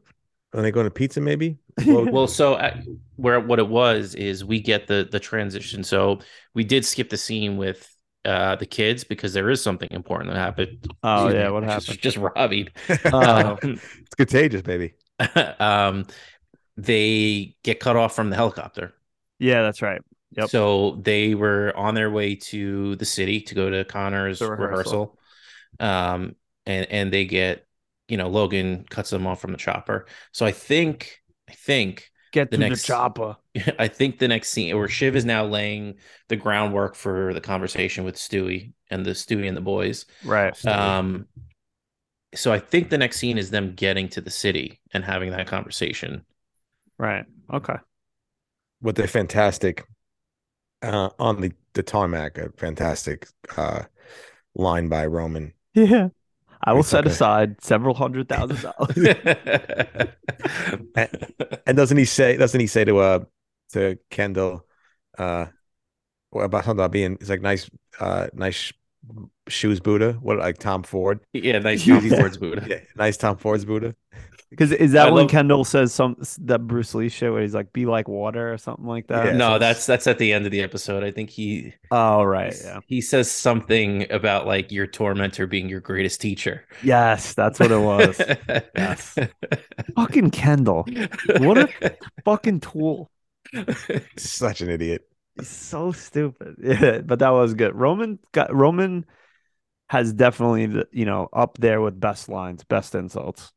Are they going to pizza maybe? Well, Well, so uh, where what it was is we get the the transition. So we did skip the scene with uh the kids because there is something important that happened. Oh Excuse yeah, me, what <laughs> just- happened? Just Robbie. Oh. <laughs> Um, it's contagious, baby. <laughs> um, they get cut off from the helicopter. Yeah, that's right. Yep. So they were on their way to the city to go to Connor's The rehearsal. rehearsal. Um, and and they get, you know, Logan cuts them off from the chopper. So I think, I think, Get the to next- the chopper. <laughs> I think the next scene where Shiv is now laying the groundwork for the conversation with Stewy and the Stewy and the boys. Right. Um, so I think the next scene is them getting to the city and having that conversation. Right. Okay. with the fantastic uh on the the tarmac a fantastic uh line by Roman. Yeah. I will It's set okay. aside several hundred thousand dollars. <laughs> And doesn't he say doesn't he say to uh to Kendall uh about something about being it's like nice uh nice shoes Buddha? What like Tom Ford? yeah, nice Tom Ford's Buddha. <laughs> Yeah, nice Tom Ford's Buddha. Because is that I when love- Kendall says some that Bruce Lee shit where he's like, "Be like water" or something like that? Yeah. no, that's that's at the end of the episode. I think he Oh right. Yeah. he says something about like your tormentor being your greatest teacher. Yes, that's what it was. Yes. <laughs> Fucking Kendall. What a fucking tool. <laughs> Such an idiot. He's so stupid. <laughs> Yeah, but that was good. Roman got Roman has definitely the you know up there with best lines, best insults.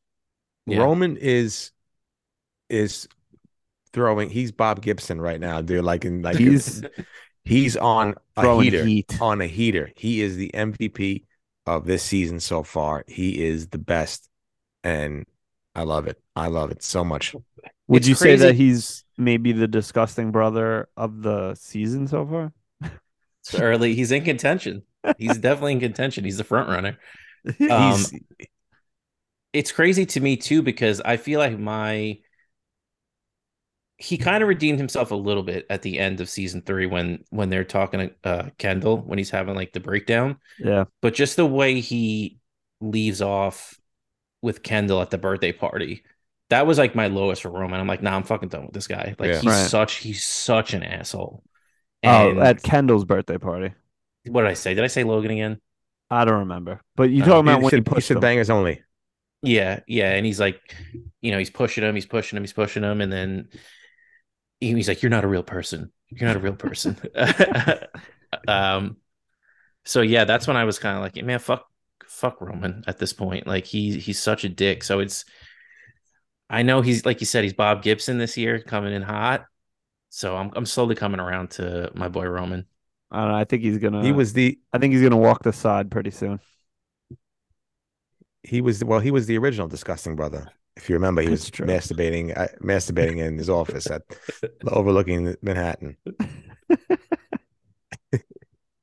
Yeah. Roman is is throwing. He's Bob Gibson right now, dude. Like in like He's <laughs> he's on a heater. heat. On a heater. He is the MVP of this season so far. He is the best, and I love it. I love it so much. Would It's you say that he's maybe the disgusting brother of the season so far? It's early. He's in contention. He's definitely in contention. He's the front runner. <laughs> Um, He's it's crazy to me too because I feel like my he kind of redeemed himself a little bit at the end of season three when when they're talking to uh, Kendall when he's having like the breakdown. yeah. But just the way he leaves off with Kendall at the birthday party, that was like my lowest for Roman. I'm like, nah, I'm fucking done with this guy. Like Yeah. he's Right. such he's such an asshole. Oh, at Kendall's birthday party. what did I say? Did I say Logan again? I don't remember. But you Uh, talking about you when said, you you pushed said him. bangers only. Yeah, yeah, and he's like, you know, he's pushing him, he's pushing him, he's pushing him, and then he's like, "You're not a real person. You're not a real person." <laughs> um, so yeah, that's when I was kind of like, man, fuck, fuck Roman at this point. Like he he's such a dick. So it's, I know he's like you said, he's Bob Gibson this year, coming in hot. So I'm I'm slowly coming around to my boy Roman. I don't know. I think he's gonna. He was the I think he's gonna walk the side pretty soon. He was well he was the original disgusting brother. If you remember, he was true. masturbating uh, masturbating in his office at overlooking Manhattan. <laughs>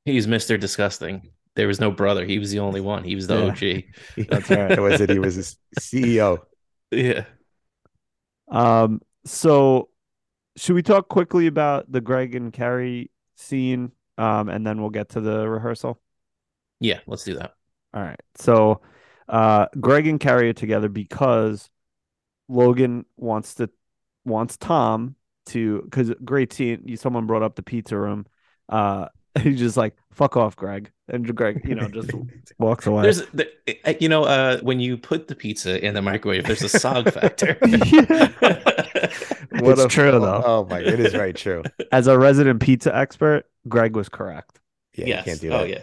He's Mister Disgusting. There was no brother. He was the only one. He was the Yeah. OG. <laughs> That's right. that was it. He was his CEO. Yeah. Um. So, should we talk quickly about the Greg and Kerry scene? Um, and then we'll get to the rehearsal. Yeah, let's do that. All right. So, uh, Greg and Kerry are together because Logan wants to wants Tom to because great scene. You someone brought up the pizza room. Uh, <laughs> he's just like fuck off, Greg, and Greg, you know, just <laughs> walks away. There's, the, uh, you know, uh, when you put the pizza in the microwave, there's a sog <laughs> factor. What it's true oh, though. Oh my, it is very true. As a resident pizza expert, Greg was correct. Yeah, yes. you can't do that. Oh yeah.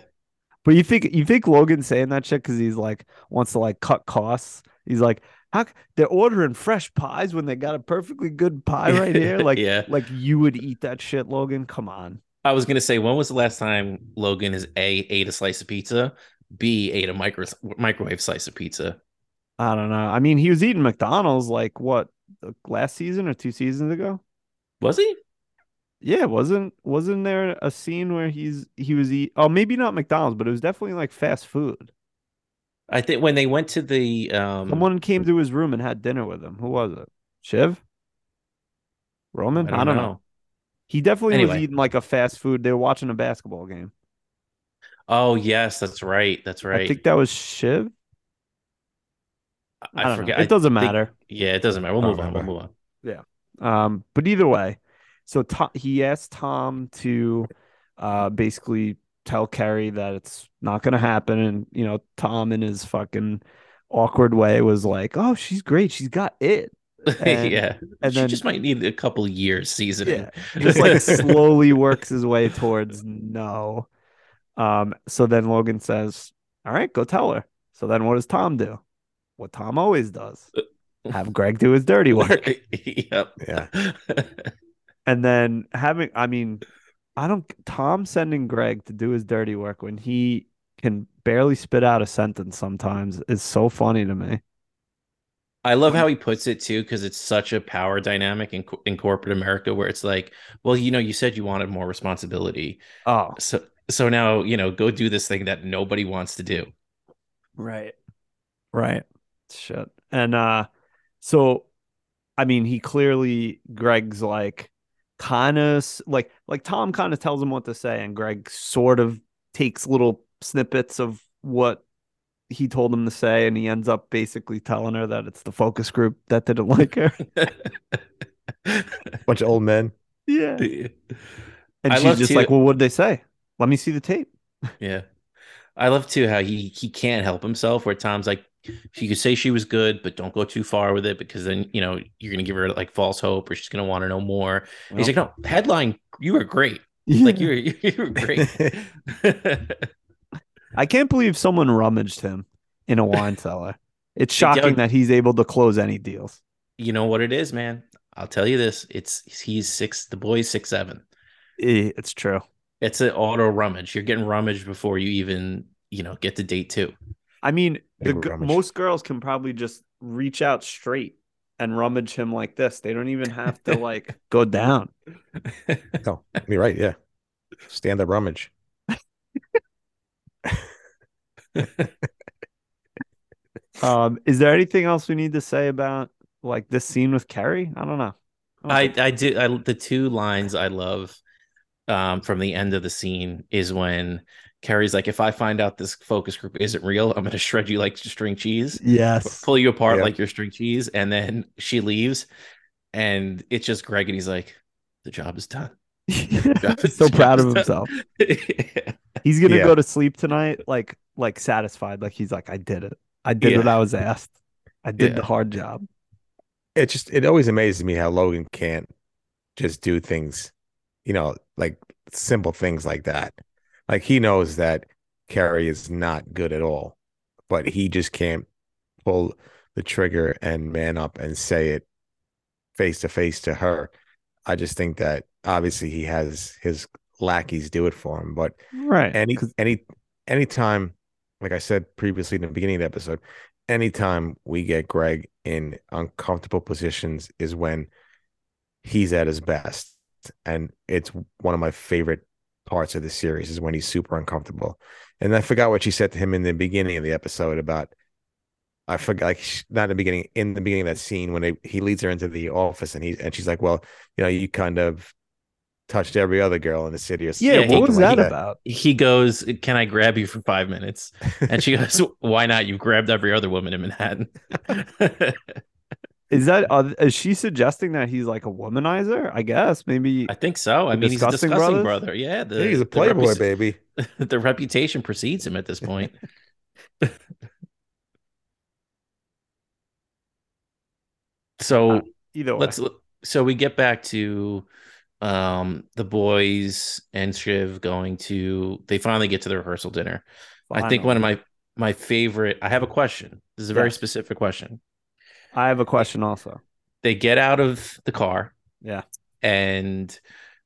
But you think you think Logan's saying that shit because he's like wants to like cut costs. He's like, how they're ordering fresh pies when they got a perfectly good pie right <laughs> here? Like, Yeah. like you would eat that shit, Logan. Come on. I was gonna say, when was the last time Logan is a ate a slice of pizza, b ate a micro microwave slice of pizza? I don't know. I mean, he was eating McDonald's like what last season or two seasons ago. Was he? Yeah, wasn't wasn't there a scene where he's he was eat? Oh, maybe not McDonald's, but it was definitely like fast food. I think when they went to the um, Someone came to his room and had dinner with him. Who was it? Shiv? Roman? I don't, know. He definitely was eating like a fast food. They were watching a basketball game. Oh yes, that's right. That's right. I think that was Shiv. I, I, don't know. forget. It doesn't think- matter. yeah, it doesn't matter. We'll I move on. We'll move on. Yeah. Um, but either way, so Tom, he asked Tom to uh basically tell Kerry that it's not gonna happen, and you know, Tom in his fucking awkward way was like, "Oh, she's great. She's got it." <laughs> And- yeah, and she then- just might need a couple years seasoning. Yeah, just like <laughs> slowly works his way towards no. Um, so then Logan says, All right, go tell her. So then what does Tom do? What Tom always does. Have Greg do his dirty work. <laughs> yep. Yeah. And then having I mean, I don't Tom sending Greg to do his dirty work when he can barely spit out a sentence sometimes is so funny to me. I love how he puts it too, because it's such a power dynamic in in corporate America, where it's like, well, you know, you said you wanted more responsibility, Oh, so so now you know, go do this thing that nobody wants to do. Right. Right. Shit. And uh so I mean he clearly Greg's like kind of like like Tom kind of tells him what to say and Greg sort of takes little snippets of what he told him to say and he ends up basically telling her that it's the focus group that didn't <laughs> like her. <laughs> Bunch of old men. yeah. And I she's just too- like, "Well, what'd they say? Let me see the tape." Yeah. I love too how he he can't help himself where Tom's like, you could say she was good, but don't go too far with it because then you know you're gonna give her like false hope, or she's gonna want to know more. And He's like, no, headline, you were great. <laughs> Like you were, <laughs> you were great. <laughs> I can't believe someone rummaged him in a wine cellar. It's shocking that he's able to close any deals. you know what it is, man. I'll tell you this: it's he's six. The boy's six seven. Eh, It's true. It's an auto rummage. You're getting rummaged before you even you know get to date two. I mean, the, g- rummage. most girls can probably just reach out straight and rummage him like this. They don't even have to like <laughs> go down. No, you're right. Yeah. Stand up rummage. Um, is there anything else we need to say about like this scene with Kerry? I don't know. don't I I do I, the two lines I love um from the end of the scene is when Kerry's like, if I find out this focus group isn't real, I'm gonna shred you like string cheese, yes. pull you apart Yeah. like your string cheese, and then she leaves, and it's just Greg, and he's like, the job is done. <laughs> so proud of Job is done. himself. <laughs> He's gonna Yeah. go to sleep tonight, like like satisfied. Like he's like, I did it. I did Yeah. what I was asked. I did Yeah. the hard job. It just it always amazes me how Logan can't just do things, you know, like simple things like that. Like he knows that Kerry is not good at all, but he just can't pull the trigger and man up and say it face to face to her. I just think that obviously he has his lackeys do it for him, but Right. any any anytime like i said previously in the beginning of the episode anytime we get greg in uncomfortable positions is when he's at his best and it's one of my favorite parts of the series is when he's super uncomfortable and i forgot what she said to him in the beginning of the episode about i forgot like not in the beginning in the beginning of that scene when they, he leads her into the office and he and she's like well you know you kind of touched every other girl in the city or yeah, Yeah, what was like that about? he goes, "Can I grab you for five minutes?" And she <laughs> goes, "Why not? You've grabbed every other woman in Manhattan." <laughs> Is that uh, is she suggesting that he's like a womanizer? I guess maybe I think so. I The mean, he's a Disgusting disgusting Brothers? brother. Yeah, the, Yeah, he's a the playboy repus- baby <laughs> the reputation precedes him at this point. <laughs> <laughs> so either way. let's so we get back to um the boys and Shiv going to they finally get to the rehearsal dinner. I think one of my my favorite I have a question. This is a very specific question. I have a question also. They get out of the car Yeah. and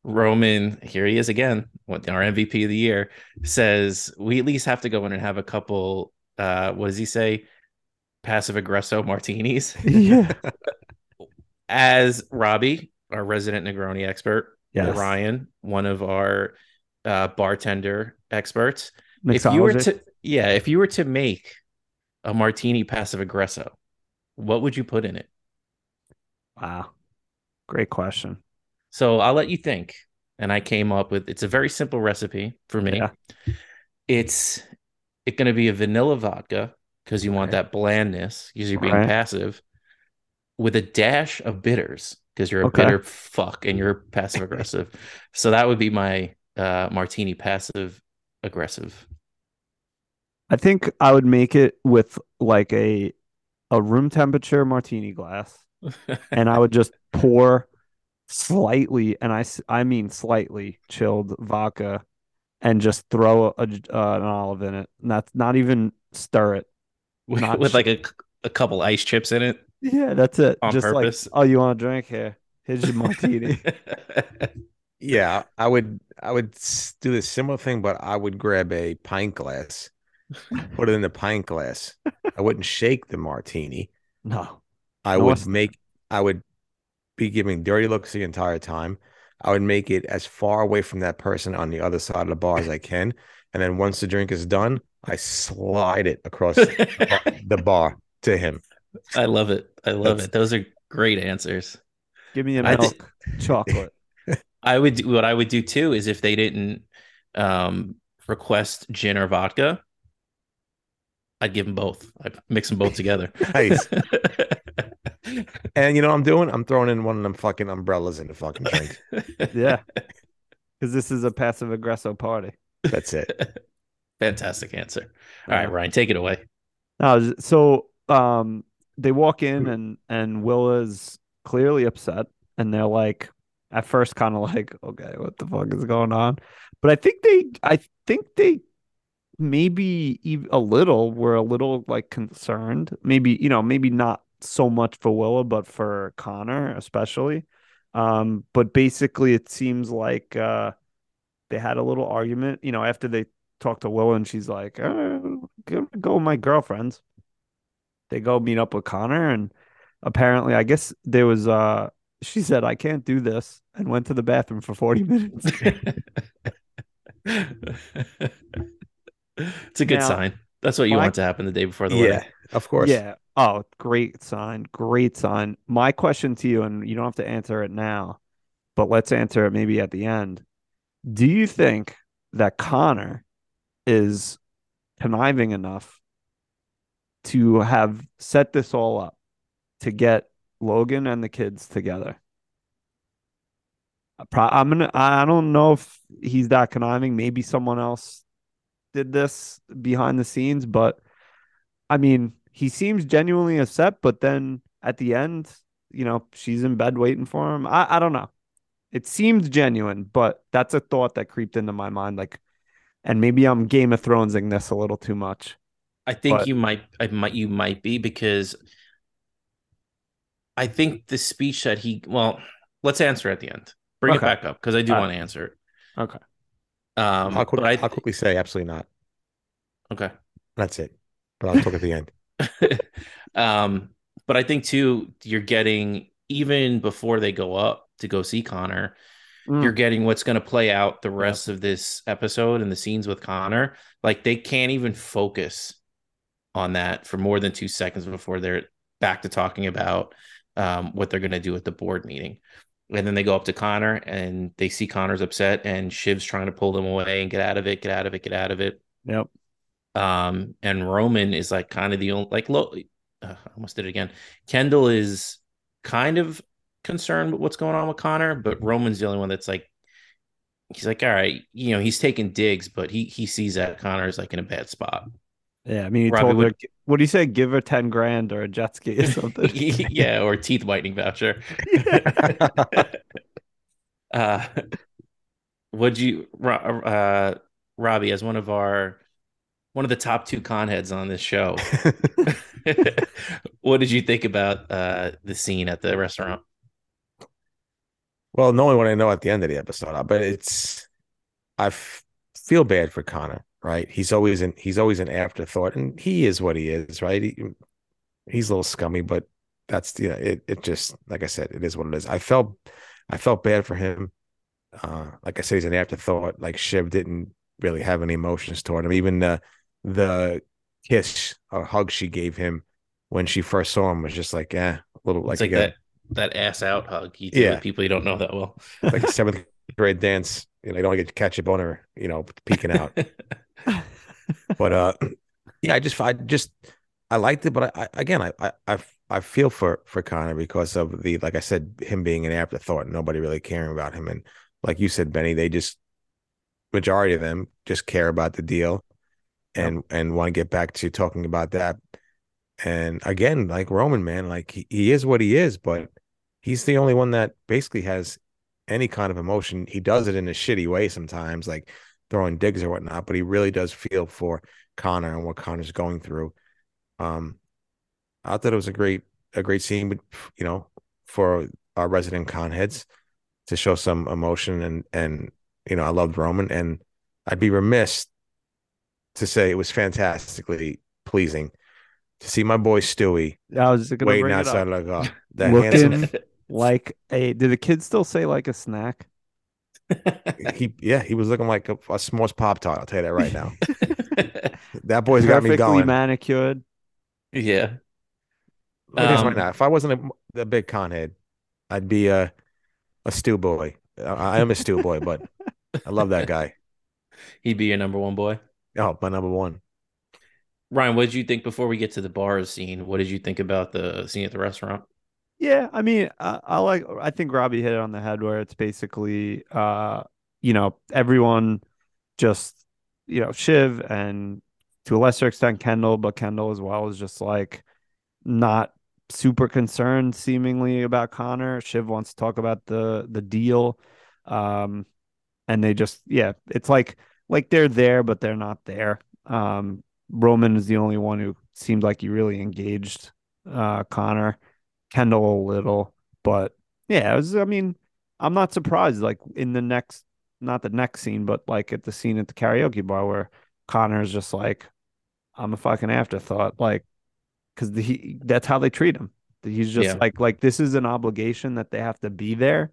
Roman, here he is again, what our MVP of the year, says we at least have to go in and have a couple. Uh, what does he say? Passive aggressive martinis. <laughs> yeah. <laughs> As Robbie, our resident Negroni expert, Yes. Ryan, one of our uh, bartender experts. If you were to, yeah, if you were to make a martini passive aggressive, what would you put in it? Wow. Great question. So I'll let you think. And I came up with it's a very simple recipe for me. Yeah. It's it's going to be a vanilla vodka because you want Right. that blandness because you're being Right. passive with a dash of bitters because you're a Okay. bitter fuck and you're passive aggressive. <laughs> so that would be my uh, martini passive aggressive. I think I would make it with like a a room temperature martini glass, <laughs> and I would just pour slightly, and I, I mean slightly chilled vodka, and just throw a, j- uh, an olive in it. And that's not even stir it. with, Not with sh- like a, a couple ice chips in it. Yeah, that's it. On just purpose? like, oh, you want a drink here? Here's your martini. <laughs> Yeah, I would I would do the similar thing, but I would grab a pint glass, put it in the pint glass. I wouldn't shake the martini. no. I No, would it's- make I would be giving dirty looks the entire time. I would make it as far away from that person on the other side of the bar as I can. And then once the drink is done, I slide it across <laughs> the bar to him. I love it. I love That's- it. Those are great answers. Give me a I milk did- chocolate. <laughs> I would do what I would do too is if they didn't um, request gin or vodka, I'd give them both. I'd mix them both together. Nice. <laughs> And you know what I'm doing? I'm throwing in one of them fucking umbrellas in the fucking drink. <laughs> Yeah, because this is a passive aggressive party. That's it. <laughs> Fantastic answer. All right, Ryan, take it away. No, so um, they walk in and and Will is clearly upset, and they're like, at first, kind of like, okay, what the fuck is going on? But I think they, I think they maybe even a little were a little like concerned. Maybe you know, maybe not so much for Willa, but for Connor especially. Um, but basically, it seems like uh, they had a little argument. You know, after they talked to Willa, and she's like, uh, "Go with my girlfriends." They go meet up with Connor, and apparently, I guess there was. Uh, she said, "I can't do this," and went to the bathroom for forty minutes. <laughs> <laughs> it's a good Now, sign. That's what you my- want to happen the day before the Yeah, wedding. of course. Yeah. Oh, great sign. Great sign. My question to you, and you don't have to answer it now, but let's answer it maybe at the end. Do you think that Connor is conniving enough to have set this all up to get Logan and the kids together? I Pro- I'm gonna. I don't know if he's that conniving. Maybe someone else did this behind the scenes, but I mean, he seems genuinely upset, but then at the end, you know, she's in bed waiting for him. I, I don't know. It seems genuine, but that's a thought that creeped into my mind. Like, and maybe I'm Game of Thronesing this a little too much. I think But- you might I might you might be because I think the speech that he well, let's answer at the end. Bring Okay. it back up because I do All want to answer it. Okay. Um I'll, quick, I I'll quickly say absolutely not. okay. That's it. But I'll talk at the end. <laughs> <laughs> um, but I think too, you're getting even before they go up to go see Connor, Mm. you're getting what's going to play out the rest of this episode and the scenes with Connor. Like they can't even focus on that for more than two seconds before they're back to talking about um, what they're going to do at the board meeting. And then they go up to Connor and they see Connor's upset and Shiv's trying to pull them away and get out of it, get out of it, get out of it. Yep. Um, and Roman is like kind of the only like low. Uh, I almost did it again. Kendall is kind of concerned with what's going on with Connor, but Roman's the only one that's like, he's like, all right, you know, he's taking digs, but he he sees that Connor is like in a bad spot. Yeah. I mean, he Robbie, told her, what do you say? Give her 10 grand or a jet ski or <laughs> something. <laughs> yeah, or teeth whitening voucher. <laughs> uh, would you, uh, Robbie, as one of our one of the top two con heads on this show, what did you think about uh, the scene at the restaurant? Well, knowing what I know at the end of the episode, but it's I feel bad for Connor, right? He's always in he's always an afterthought, and he is what he is, right? He, he's a little scummy, but that's you know, it it just like I said, it is what it is. I felt I felt bad for him. Uh like I said, he's an afterthought. Like Shiv didn't really have any emotions toward him. Even the the kiss or hug she gave him when she first saw him was just like, eh, a little like, like that that ass out hug you Yeah. people you don't know that well. like a <laughs> seventh grade dance. You know, you don't want to get catch a boner, you know, peeking out. <laughs> But uh, <clears throat> yeah, I just, I just, I liked it. But I, I again, I, I, I, I feel for for Connor because of the, like I said, him being an afterthought, nobody really caring about him, and like you said, Benny, they just majority of them just care about the deal, and and want to get back to talking about that. And again, like Roman, man, like he, he is what he is, but he's the only one that basically has any kind of emotion. He does it in a shitty way sometimes, like throwing digs or whatnot, but he really does feel for Connor and what Connor's going through. Um, I thought it was a great, a great scene, but you know, for our resident con heads to show some emotion and and you know, I loved Roman, and I'd be remiss to say it was fantastically pleasing to see my boy Stewy I was to waiting outside like oh, that handsome. Like a, did the kids still say like a snack? He yeah, he was looking like a, a s'mores pop tart. I'll tell you that right now. <laughs> That boy's got me Perfectly going. manicured. yeah. Look at this Um, right now. If I wasn't a, a big con head, I'd be a a stew boy. I, I am a stew boy, but <laughs> I love that guy. He'd be your number one boy. Oh, my number one. Ryan, what did you think before we get to the bars scene? What did you think about the scene at the restaurant? Yeah, I mean, I, I like. I think Robbie hit it on the head where it's basically, uh, you know, everyone just, you know, Shiv and to a lesser extent Kendall, but Kendall as well is just like, not super concerned seemingly about Connor. Shiv wants to talk about the the deal. Um and they just yeah, it's like like they're there but they're not there. Um Roman is the only one who seemed like he really engaged uh Connor. Kendall a little, but yeah, it was I mean, I'm not surprised like in the next not the next scene, but like at the scene at the karaoke bar where Connor's just like, I'm a fucking afterthought. Like because he that's how they treat him. He's just Yeah. like like this is an obligation that they have to be there.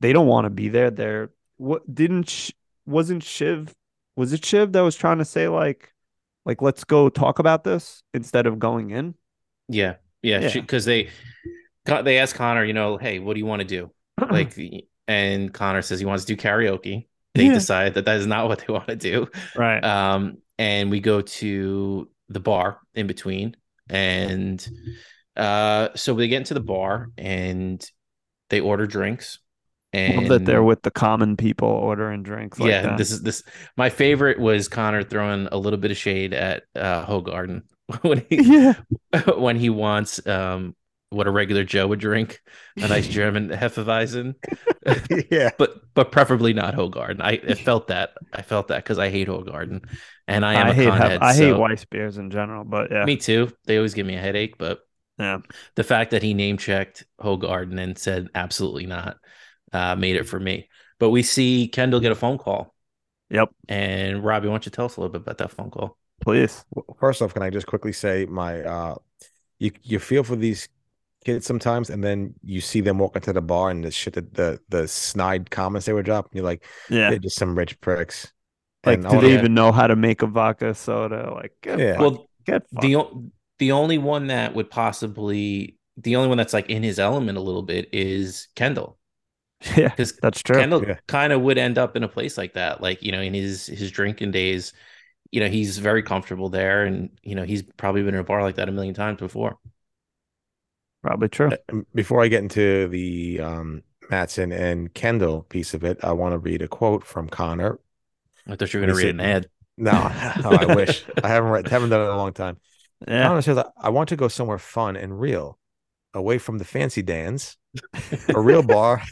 They don't want to be there. They're what didn't Sh- wasn't Shiv was it Shiv that was trying to say like like let's go talk about this instead of going in? Yeah, yeah, Yeah. because they they asked Connor, you know, hey, what do you want to do? <clears throat> Like, and Connor says he wants to do karaoke. They Yeah. decide that that is not <laughs> what they want to do. right. Um, and we go to the bar in between, and uh, so they get into the bar and they order drinks. And that they're with the common people ordering drinks. Like yeah, that. this is this. My favorite was Connor throwing a little bit of shade at uh, Hoegaarden <laughs> when he yeah. <laughs> when he wants um what a regular Joe would drink, a nice <laughs> German Hefeweizen, yeah. but but preferably not Hoegaarden. I, I felt that. I felt that because I hate Hoegaarden, and I am I a hate Hef- head, I hate so- Weiss beers in general, but yeah. Me too. They always give me a headache, but Yeah. the fact that he name checked Hoegaarden and said absolutely not uh, made it for me. But we see Kendall get a phone call. Yep. And Robbie, why don't you tell us a little bit about that phone call? Please. First off, can I just quickly say my uh you you feel for these kids sometimes and then you see them walk into the bar and the shit that the the snide comments they were dropping, you're like, Yeah. they're just some rich pricks. Like, And do they even know how to make a vodka soda? Like, get Yeah. fuck- Well, get fucked. the the only one that would possibly the only one that's like in his element a little bit is Kendall <laughs> yeah, because that's true. Kendall Yeah. kind of would end up in a place like that like you know in his his drinking days you know he's very comfortable there and you know he's probably been in a bar like that a million times before Probably true. Um, Before I get into the um Matsson and Kendall piece of it, I want to read a quote from Connor. I thought you were going Is to it- read an ad No, <laughs> oh, I wish I haven't read, haven't done it in a long time. Yeah. Connor says, "I want to go somewhere fun and real, away from the fancy dance, a real <laughs> bar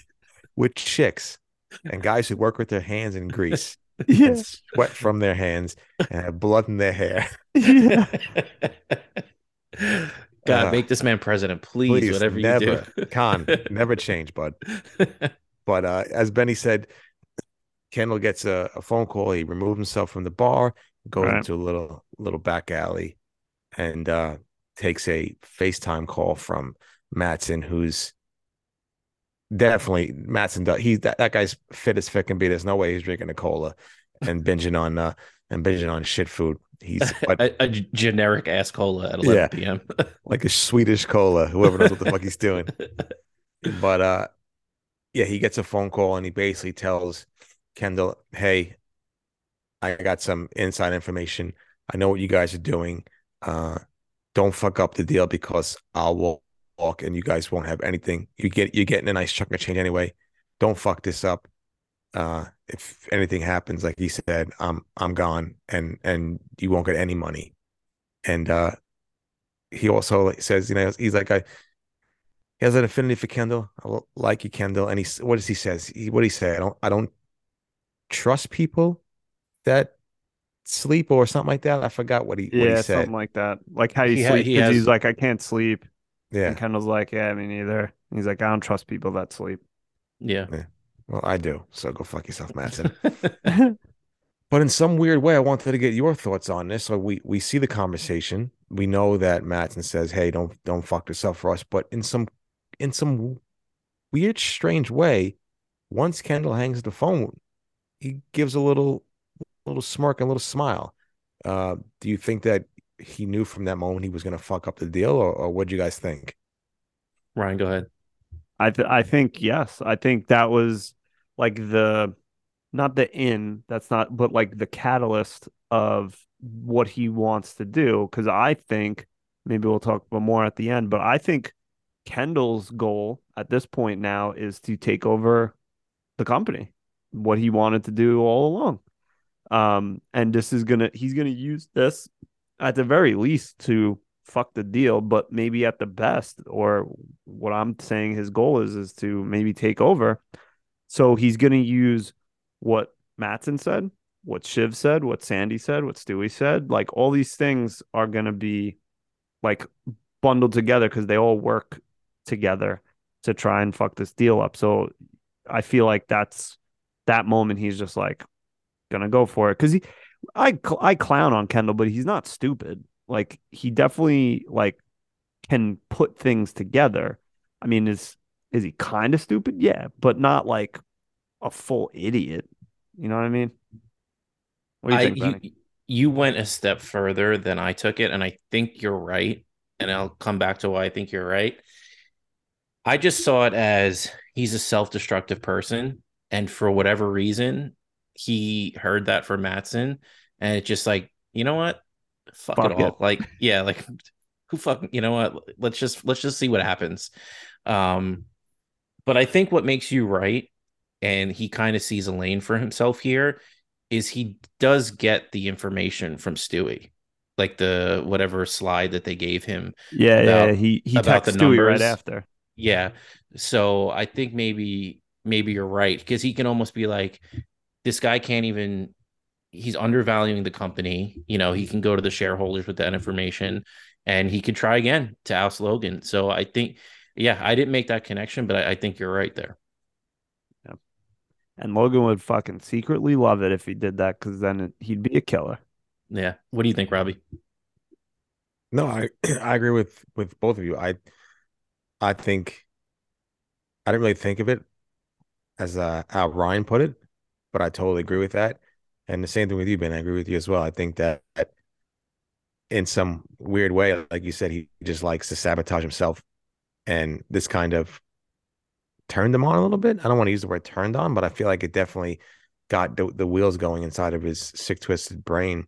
with chicks and guys who work with their hands in grease <laughs> Yeah. sweat from their hands and have blood in their hair. <laughs> yeah. <laughs> God, Uh, make this man president, please, please, whatever you never. do. Con, never change, bud. But uh, as Benny said, Kendall gets a, a phone call. He removes himself from the bar, goes Right. into a little little back alley, and uh, takes a FaceTime call from Matsson, who's definitely Matsson. Does, he's that, that guy's fit as fit can be. There's no way he's drinking a cola and binging on uh, and binging on shit food. He's <laughs> but a, a generic ass cola at 11 Yeah. p.m. <laughs> like a Swedish cola. Whoever knows what the fuck he's doing. <laughs> But uh yeah, he gets a phone call and he basically tells Kendall, "Hey, I got some inside information. I know what you guys are doing. Uh don't fuck up the deal because I'll walk, walk and you guys won't have anything. You get you're getting a nice chunk of change anyway. Don't fuck this up. Uh if anything happens, like he said, I'm I'm gone and and you won't get any money." And uh he also like, says, you know, he's like, I, he has an affinity for Kendall. I l- like you, Kendall. And he's, what does he says? He, what did he say? I don't, I don't trust people that sleep or something like that. I forgot what he, what Yeah, he said. something like that. Like how you He ha- sleep. he 'cause has- he's like, I can't sleep. Yeah. And Kendall's like, Yeah, me neither. He's like, I don't trust people that sleep. yeah. Well, I do. So go fuck yourself, Matsson. <laughs> But in some weird way, I wanted to get your thoughts on this. So we we see the conversation. We know that Matsson says, "Hey, don't don't fuck yourself, up for us." But in some in some weird, strange way, once Kendall hangs the phone, he gives a little little smirk and a little smile. Uh, do you think that he knew from that moment he was going to fuck up the deal, or, or what do you guys think? Ryan, go ahead. I th- I think yes. I think that was like the not the in, that's not but like the catalyst of what he wants to do cuz I think maybe we'll talk more at the end, but I think Kendall's goal at this point now is to take over the company. What he wanted to do all along. Um and this is going to he's going to use this at the very least to fuck the deal, but maybe at the best, or what I'm saying his goal is, is to maybe take over. So he's going to use what Matsson said, what Shiv said, what Sandy said, what Stewy said. Like all these things are going to be like bundled together because they all work together to try and fuck this deal up. So I feel like that's that moment he's just like gonna go for it because he I I clown on Kendall, but he's not stupid. Like he definitely like can put things together. I mean, is is he kind of stupid? Yeah, but not like a full idiot. You know what I mean? What do you I, think, Benny? You, you went a step further than I took it, and I think you're right. And I'll come back to why I think you're right. I just saw it as he's a self-destructive person, and for whatever reason, he heard that from Matsson, and it's just like, you know what, fuck, fuck it all. It. Like, yeah, like <laughs> who fucking, you know what? Let's just let's just see what happens. Um, but I think what makes you right, and he kind of sees a lane for himself here, is he does get the information from Stewy like the whatever slide that they gave him. Yeah, about, yeah. He he about the Stewy numbers. right after. Yeah. So I think maybe maybe you're right because he can almost be like, this guy can't even. He's undervaluing the company. You know, he can go to the shareholders with that information, and he could try again to oust Logan. So I think, yeah, I didn't make that connection, but I, I think you're right there. Yeah. And Logan would fucking secretly love it if he did that because then he'd be a killer. Yeah. What do you think, Robbie? No, I <clears throat> I agree with with both of you. I I think I didn't really think of it as uh, how Ryan put it, but I totally agree with that. And the same thing with you, Ben. I agree with you as well. I think that in some weird way, like you said, he just likes to sabotage himself, and this kind of turned him on a little bit. I don't want to use the word turned on, but I feel like it definitely got the, the wheels going inside of his sick, twisted brain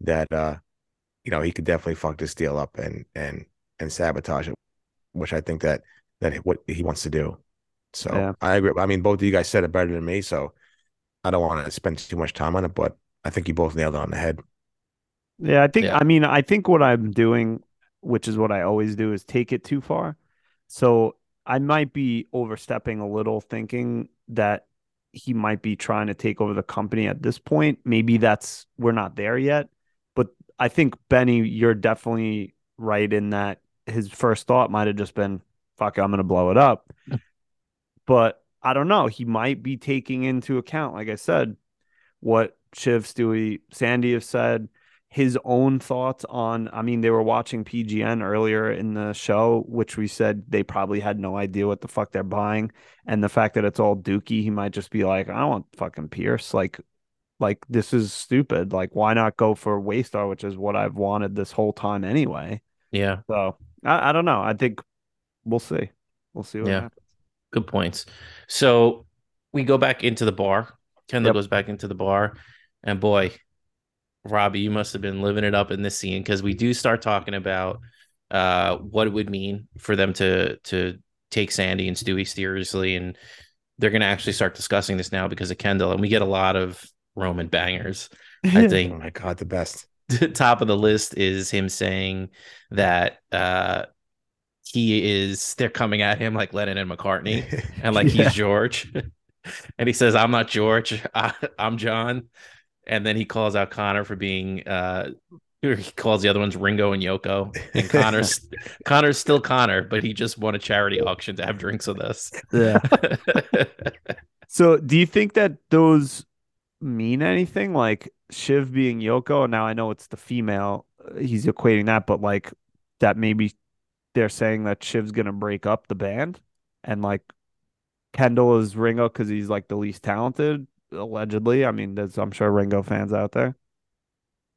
that uh, you know, he could definitely fuck this deal up and and and sabotage it which I think that that what he wants to do. So yeah. I agree. I mean, both of you guys said it better than me, so I don't want to spend too much time on it, but I think you both nailed it on the head. Yeah, I think. Yeah. I mean, I think what I'm doing, which is what I always do, is take it too far. So I might be overstepping a little, thinking that he might be trying to take over the company at this point. Maybe that's we're not there yet, but I think Benny, you're definitely right in that his first thought might have just been, fuck, I'm going to blow it up. <laughs> but I don't know. He might be taking into account, like I said, what Shiv, Stewy, Sandy have said, his own thoughts on. I mean, they were watching PGM earlier in the show, which we said they probably had no idea what the fuck they're buying. And the fact that it's all Dookie, he might just be like, I don't want fucking Pierce. Like, like this is stupid. Like, why not go for Waystar, which is what I've wanted this whole time anyway? Yeah. So I, I don't know. I think we'll see. We'll see what yeah. happens. Good points. So we go back into the bar. Kendall yep. goes back into the bar, and boy, Robbie, you must have been living it up in this scene because we do start talking about uh, what it would mean for them to to take Sandy and Stewie seriously, and they're going to actually start discussing this now because of Kendall, and we get a lot of Roman bangers. I <laughs> think. oh my god, the best. <laughs> top of the list is him saying that uh he is they're coming at him like Lennon and McCartney <laughs> and like yeah. he's George. <laughs> and he says, I'm not George, <laughs> I, am John. And then he calls out Connor for being uh he calls the other ones Ringo and Yoko. And Connor's Connor's still Connor, but he just won a charity auction to have drinks with us. Yeah. so do you think that those mean anything? Like Shiv being Yoko. Now I know it's the female. Uh, he's equating that, but like that maybe they're saying that Shiv's gonna break up the band, and like Kendall is Ringo because he's like the least talented, allegedly. I mean, there's I'm sure Ringo fans out there.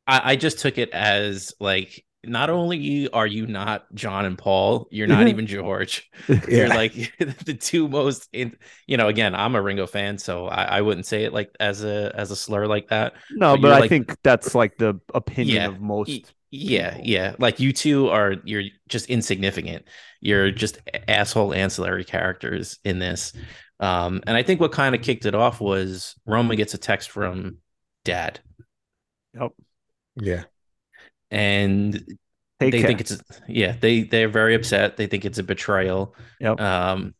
I, I just took it as like not only are you not John and Paul, you're not <laughs> even George. yeah. You're like <laughs> the two most in you know, again, I'm a Ringo fan, so I, I, wouldn't say it like as a as a slur like that. No, but, but I like, think that's like the opinion yeah, of most yeah, people. yeah. Like you two are you're just insignificant. You're just asshole ancillary characters in this. Um, and I think what kind of kicked it off was Roma gets a text from dad. Yep. Yeah and Take they care. think it's yeah they they're very upset they think it's a betrayal Yep. um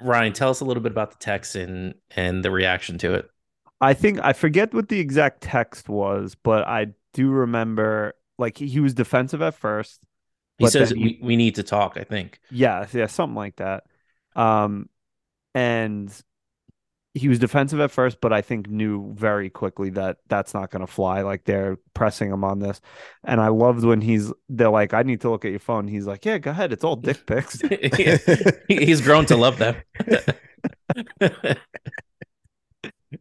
ryan tell us a little bit about the text and and the reaction to it I think I forget what the exact text was, but I do remember like he, was defensive at first. he says he- we, we need to talk i think Yeah, yeah, something like that. Um, and he was defensive at first, but I think knew very quickly that that's not going to fly. Like they're pressing him on this, and I loved when he's they're like, "I need to look at your phone." He's like, "Yeah, go ahead. It's all dick pics." <laughs> He's grown to love them <laughs> <laughs>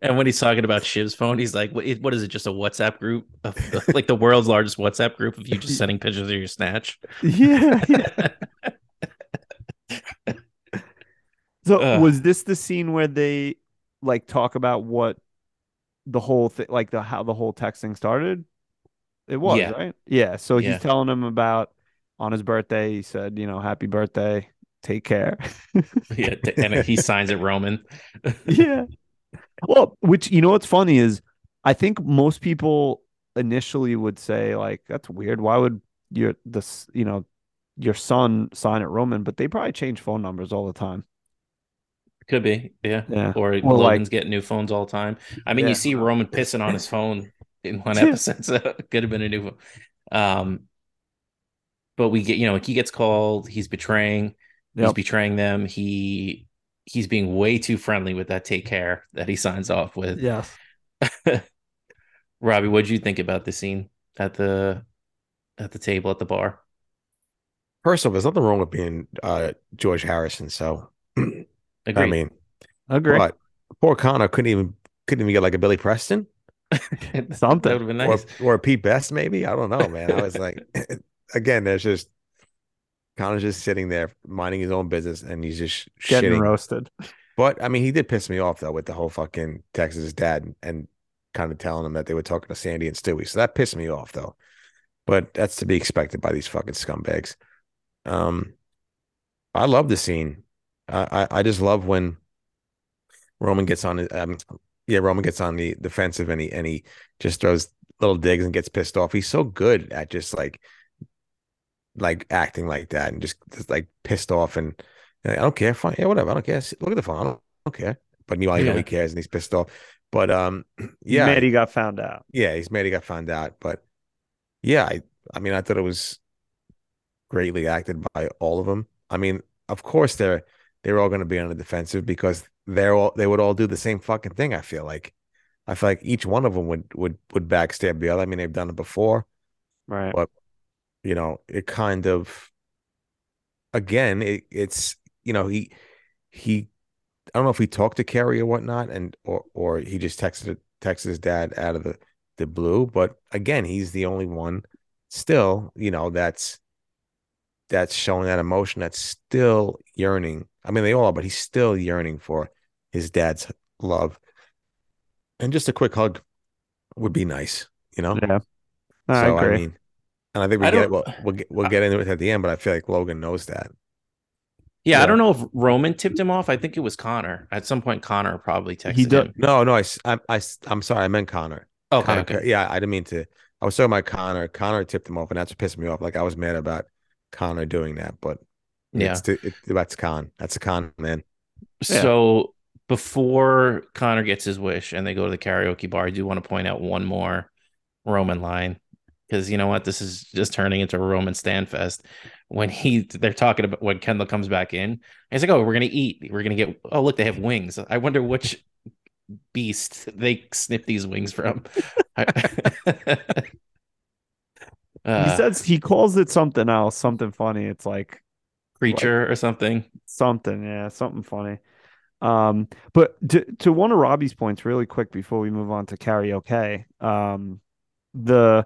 and when he's talking about shiv's phone he's like what, is it just a whatsapp group of, like the world's largest whatsapp group of you just <laughs> sending pictures of your snatch yeah, yeah. <laughs> So Ugh. was this the scene where they like talk about what the whole thing, like the how the whole texting started? It was Yeah. right. Yeah. So Yeah. he's telling him about on his birthday. He said, you know, happy birthday. Take care. yeah and he signs it roman <laughs> yeah. Well, which you know what's funny is I think most people initially would say like that's weird. Why would your this you know your son sign it Roman? But they probably change phone numbers all the time. Could be, yeah. Yeah. Or Or, like- getting new phones all the time. I mean, Yeah. you see Roman pissing on his phone in one <laughs> episode, so it could have been a new phone. Um, but we get, you know, he gets called. He's betraying. He's betraying them. He he's being way too friendly with that take care that he signs off with. Yes. <laughs> Robbie, what would you think about the scene at the at the table at the bar? First off, there's nothing wrong with being uh, George Harrison. So <clears throat> Agreed. I mean, Agree. but poor Connor couldn't even couldn't even get like a Billy Preston <laughs> Something. that would have been nice. or or a Pete Best maybe. I don't know, man. I was like, <laughs> again, there's just Connor's just sitting there minding his own business, and he's just Getting shitting. roasted. But I mean, he did piss me off though with the whole fucking Texas dad and kind of telling him that they were talking to Sandy and Stewy. So that pissed me off though. But that's to be expected by these fucking scumbags. Um, I love the scene. I I, I just love when Roman gets on. Um, yeah, Roman gets on the defensive and he and he just throws little digs and gets pissed off. He's so good at just like like acting like that and just, just like pissed off and I don't care. Fine, yeah, whatever. I don't care. Look at the phone. I don't, I don't care. But you know, know Yeah. he cares and he's pissed off. But um, <clears throat> yeah, mad he got found out. yeah, he's mad he got found out. But yeah, I I mean, I thought it was greatly acted by all of them. I mean, of course they're they're all going to be on the defensive because they're all they would all do the same fucking thing. I feel like I feel like each one of them would would would backstab the other. I mean, they've done it before. Right. But- You know, it kind of again, it, it's you know he he I don't know if he talked to Kerry or whatnot, and or or he just texted texted his dad out of the the blue. But again, he's the only one still, you know, that's that's showing that emotion, that's still yearning. I mean, they all are, but he's still yearning for his dad's love. And just a quick hug would be nice, you know. Yeah. I so agree. I mean, and I think we I get it. We'll, we'll get, we'll get into it at the end, but I feel like Logan knows that. Yeah, Yeah. I don't know if Roman tipped him off. I think it was Connor. At some point, Connor probably texted He do- him. No, no, I, I, am sorry, I meant Connor. Okay, Connor, okay. yeah, I didn't mean to. I was talking about Connor. Connor tipped him off, and that's what pissed me off. Like I was mad about Connor doing that, but Yeah. it's the, it, that's Con. That's a con man. Yeah. So before Connor gets his wish and they go to the karaoke bar, I do want to point out one more Roman line because you know what, this is just turning into a Roman stand fest. When he they're talking about when Kendall comes back in, he's like, "Oh, we're gonna eat. We're gonna get. Oh, look, they have wings. I wonder which beast they snip these wings from." <laughs> he uh, says he calls it something else, something funny. It's like creature or something. something, yeah, something funny. Um, but to to one of Robbie's points, really quick before we move on to karaoke, um, the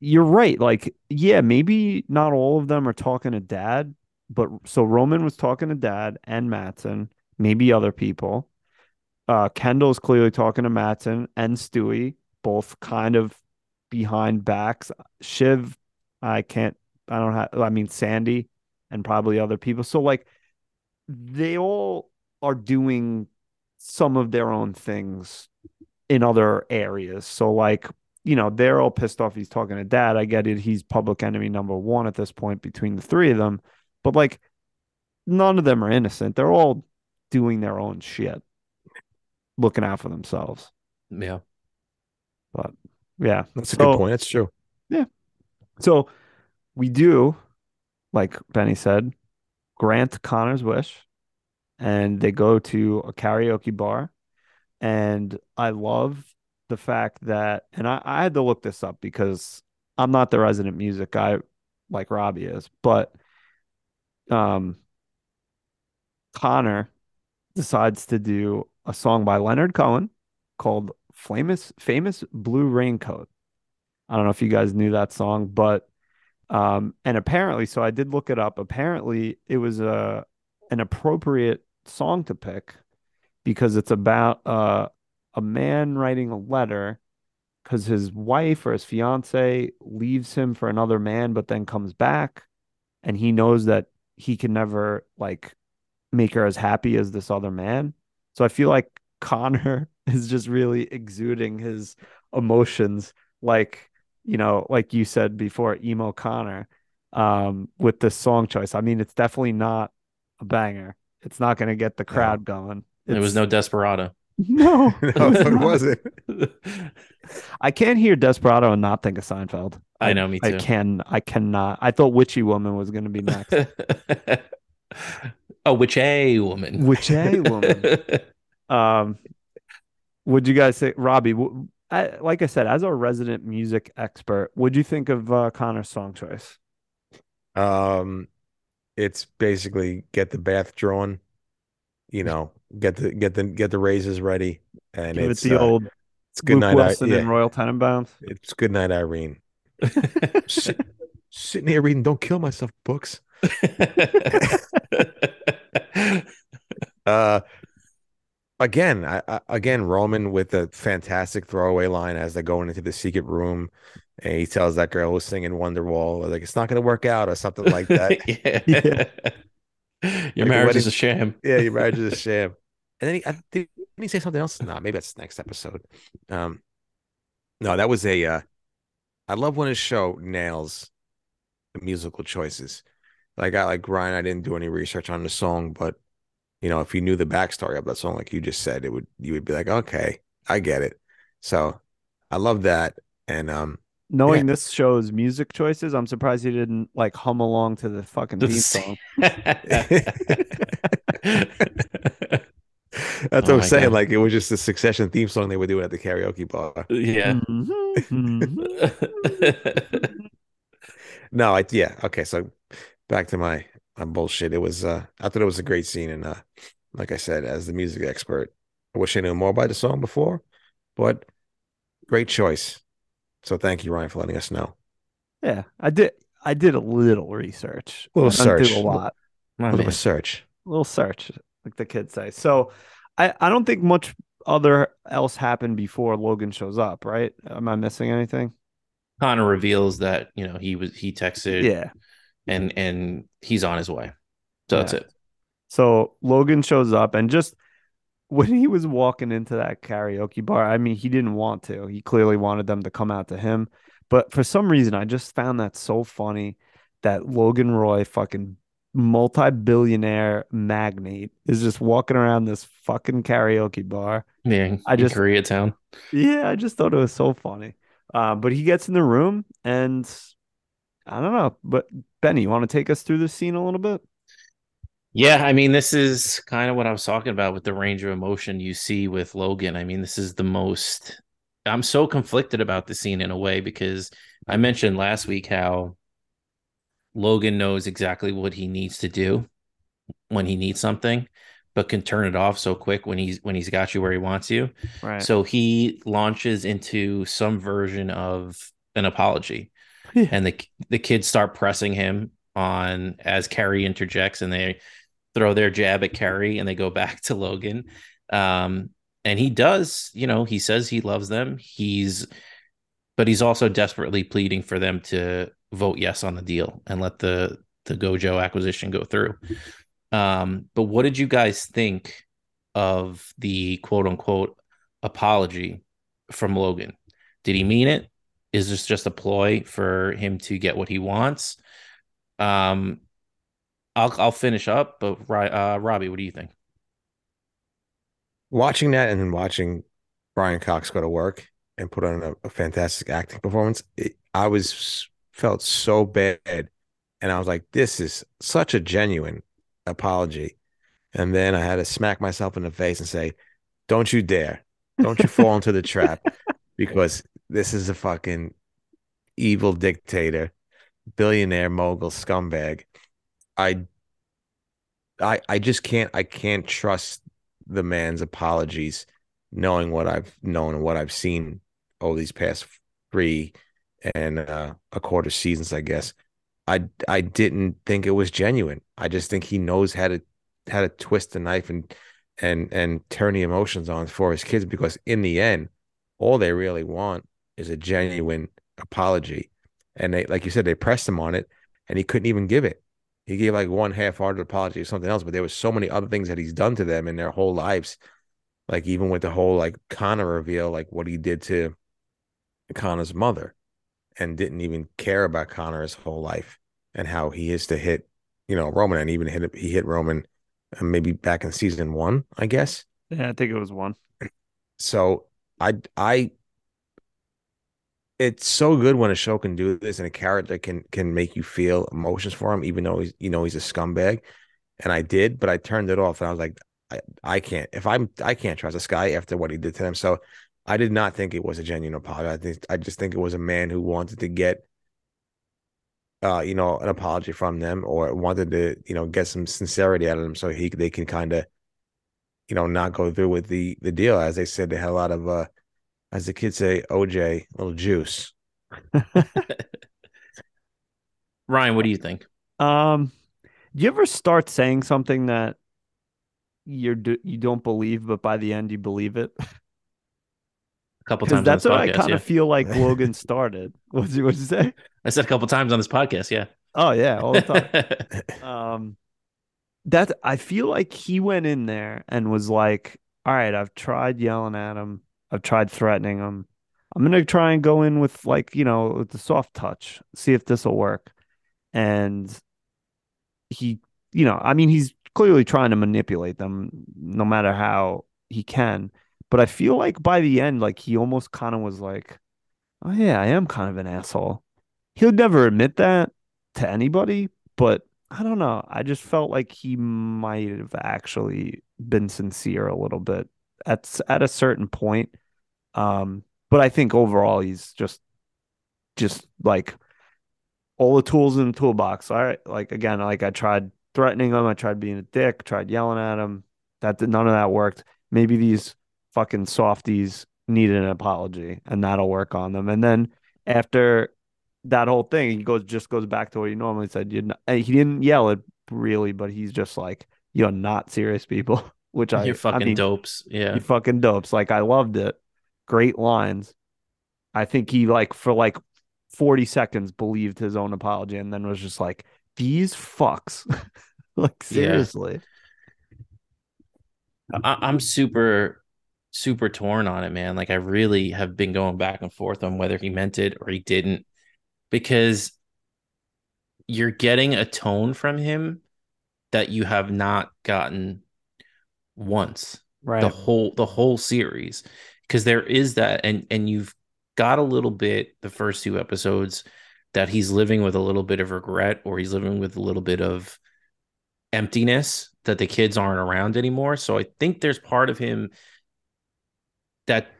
you're right. Like, yeah, maybe not all of them are talking to dad, but so Roman was talking to dad and Matsson, maybe other people. Uh, Kendall's clearly talking to Matsson and Stewy, both kind of behind backs. Shiv, I can't, I don't have, I mean, Sandy and probably other people. So, like, they all are doing some of their own things in other areas. So, like, you know, they're all pissed off he's talking to dad. I get it. He's public enemy number one at this point between the three of them. But like none of them are innocent. They're all doing their own shit, looking out for themselves. Yeah. But yeah. That's a So- good point. That's true. Yeah. So we do, like Benny said, grant Connor's wish, and they go to a karaoke bar. And I love the fact that, and I, I had to look this up because I'm not the resident music guy like Robbie is, but um, Connor decides to do a song by Leonard Cohen called "Famous Famous Blue Raincoat." I don't know if you guys knew that song, but um, and apparently, so I did look it up. Apparently, it was a an appropriate song to pick because it's about uh, a man writing a letter because his wife or his fiance leaves him for another man, but then comes back, and he knows that he can never like make her as happy as this other man. So I feel like Connor <laughs> is just really exuding his emotions, like you know, like you said before, emo Connor, um, with this song choice. I mean, it's definitely not a banger. It's not going to get the crowd going. There was no Desperado. No, <laughs> no, <laughs> it was it not. wasn't. <laughs> I can't hear Desperado and not think of Seinfeld. I know, me too. I can. I cannot. I thought Witchy Woman was going to be next. oh, which a woman? Which a woman? Um, would you guys say, Robbie? w- I, like I said, as a resident music expert, what'd you think of uh, Connor's song choice? Um, it's basically get the bath drawn, you know, get the get the get the razors ready, and Give it it's the uh, old it's good Luke night. I, Wilson yeah, and Royal Tenenbaums. it's good night, Irene. <laughs> Sit, sitting here reading "Don't Kill Myself" books. <laughs> <laughs> Uh, again, I, I, again, Roman with a fantastic throwaway line as they're going into the secret room, and he tells that girl who's singing Wonderwall, like it's not going to work out or something like that. yeah. Your Like marriage is a sham. yeah, your marriage is a sham. And then he I, did, didn't he say something else? No, maybe that's next episode. Um, no, that was a. Uh, I love when a show nails the musical choices. Like I like Ryan, I didn't do any research on the song, but you know, if you knew the backstory of that song, like you just said, it would you would be like, okay, I get it. So I love that. And um, Knowing this show's music choices, I'm surprised he didn't like hum along to the fucking The theme song. <laughs> <laughs> <laughs> <laughs> that's what Oh I'm saying. God. Like it was just a succession theme song they were doing at the karaoke bar. yeah. Mhm, mhm. No, I yeah. Okay, so back to my my bullshit. It was uh I thought it was a great scene and uh like I said, as the music expert, I wish I knew more about the song before, but great choice. So thank you, Ryan, for letting us know. Yeah, I did. I did a little research. A little I didn't do search. a lot. A little man. search. A little search, like the kids say. So, I I don't think much other else happened before Logan shows up. Right? Am I missing anything? Connor reveals that you know he was he texted Yeah. and and he's on his way. So that's it. So Logan shows up and just when he was walking into that karaoke bar, I mean, he didn't want to. He clearly wanted them to come out to him. But for some reason, I just found that so funny that Logan Roy, fucking multi-billionaire magnate, is just walking around this fucking karaoke bar. Yeah, I in just- Koreatown. Yeah, I just thought it was so funny. Uh, but he gets in the room and I don't know. But Benny, you want to take us through this scene a little bit? Yeah, I mean, this is kind of what I was talking about with the range of emotion you see with Logan. I mean, this is the most. I'm so conflicted about the scene in a way because I mentioned last week how Logan knows exactly what he needs to do when he needs something, but can turn it off so quick when he's when he's got you where he wants you. Right. So he launches into some version of an apology, Yeah. and the the kids start pressing him on as Kerry interjects, and they throw their jab at Kerry, and they go <laughs> back to Logan. Um, and he does, you know, he says he loves them. He's, but he's also desperately pleading for them to vote yes on the deal and let the the Gojo acquisition go through. Um, but what did you guys think of the quote unquote apology from Logan? Did he mean it? is this just a ploy for him to get what he wants? Um, I'll I'll finish up, but uh, Robbie, what do you think? Watching that and then watching Brian Cox go to work and put on a, a fantastic acting performance, it, I was felt so bad, and I was like, "This is such a genuine apology." And then I had to smack myself in the face and say, "Don't you dare! Don't you fall into the trap, <laughs> because this is a fucking evil dictator, billionaire mogul scumbag." I I I just can't I can't trust the man's apologies, knowing what I've known and what I've seen over these past three and uh, a quarter seasons, I guess. I I didn't think it was genuine. I just think he knows how to how to twist the knife and and and turn the emotions on for his kids because in the end, all they really want is a genuine apology. And they like you said, they pressed him on it and he couldn't even give it. He gave like one half-hearted apology or something else, but there was so many other things that he's done to them in their whole lives. Like even with the whole like Connor reveal, like what he did to Connor's mother and didn't even care about Connor his whole life and how he is to hit, you know, Roman and even hit he hit Roman uh, maybe back in season one, I guess. Yeah, I think it was one. So I I it's so good when a show can do this and a character can can make you feel emotions for him, even though he's you know he's a scumbag. And I did, but I turned it off and I was like, I, I can't if I'm I can't trust this guy after what he did to them. So I did not think it was a genuine apology. I think I just think it was a man who wanted to get uh, you know, an apology from them or wanted to, you know, get some sincerity out of them so he they can kind of, you know, not go through with the the deal. As they said, they had a lot of uh as the kids say, OJ, little juice. <laughs> Ryan, what do you think? Um, do you ever start saying something that you're you don't believe, but by the end you believe it? <laughs> A couple times. That's what podcast, I kind yeah. of feel like <laughs> Logan started. What'd you, what'd you say? I said a couple times on this podcast. Yeah. Oh yeah, all the time. <laughs> um, that I feel like he went in there and was like, "All right, I've tried yelling at him. I've tried threatening him. I'm gonna try and go in with like you know with the soft touch, see if this will work." And he, you know, I mean, he's clearly trying to manipulate them, no matter how he can. But I feel like by the end, like he almost kind of was like, "Oh yeah, I am kind of an asshole." He'll never admit that to anybody, but I don't know. I just felt like he might have actually been sincere a little bit at at a certain point. Um, but I think overall he's just just like all the tools in the toolbox. All right, like again, like I tried threatening him, I tried being a dick, tried yelling at him. That none of that worked. Maybe these fucking softies need an apology, and that'll work on them. And then after that whole thing, he goes just goes back to what he normally said. You he didn't yell it really, but he's just like, "You're not serious people." <laughs> Which I You're fucking I mean, dopes. Yeah. You fucking dopes. Like I loved it. Great lines. I think he like for like 40 seconds believed his own apology and then was just like, these fucks. <laughs> like Yeah. seriously. I- I'm super, super torn on it, man. Like I really have been going back and forth on whether he meant it or he didn't, because you're getting a tone from him that you have not gotten once Right. the whole the whole series because there is that and and you've got a little bit the first two episodes that he's living with a little bit of regret or he's living with a little bit of emptiness that the kids aren't around anymore so i think there's part of him that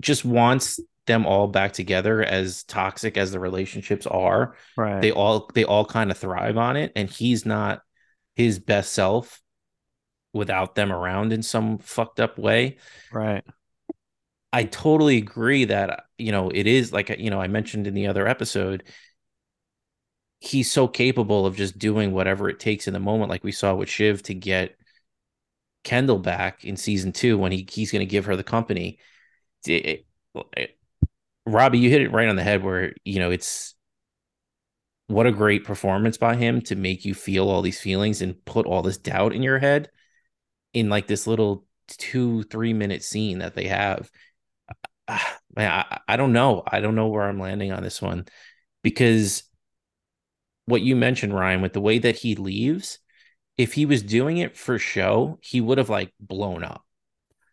just wants them all back together as toxic as the relationships are right. they all they all kind of thrive on it and he's not his best self without them around in some fucked up way right. i totally agree that you know it is like you know i mentioned in the other episode he's so capable of just doing whatever it takes in the moment like we saw with shiv to get kendall back in season two when he he's going to give her the company It- it- robbie you hit it right on the head where you know it's what a great performance by him to make you feel all these feelings and put all this doubt in your head in like this little two three minute scene that they have Ah, Man, I, I don't know. I don't know where I'm landing on this one because what you mentioned, Ryan, with the way that he leaves, if he was doing it for show, he would have like blown up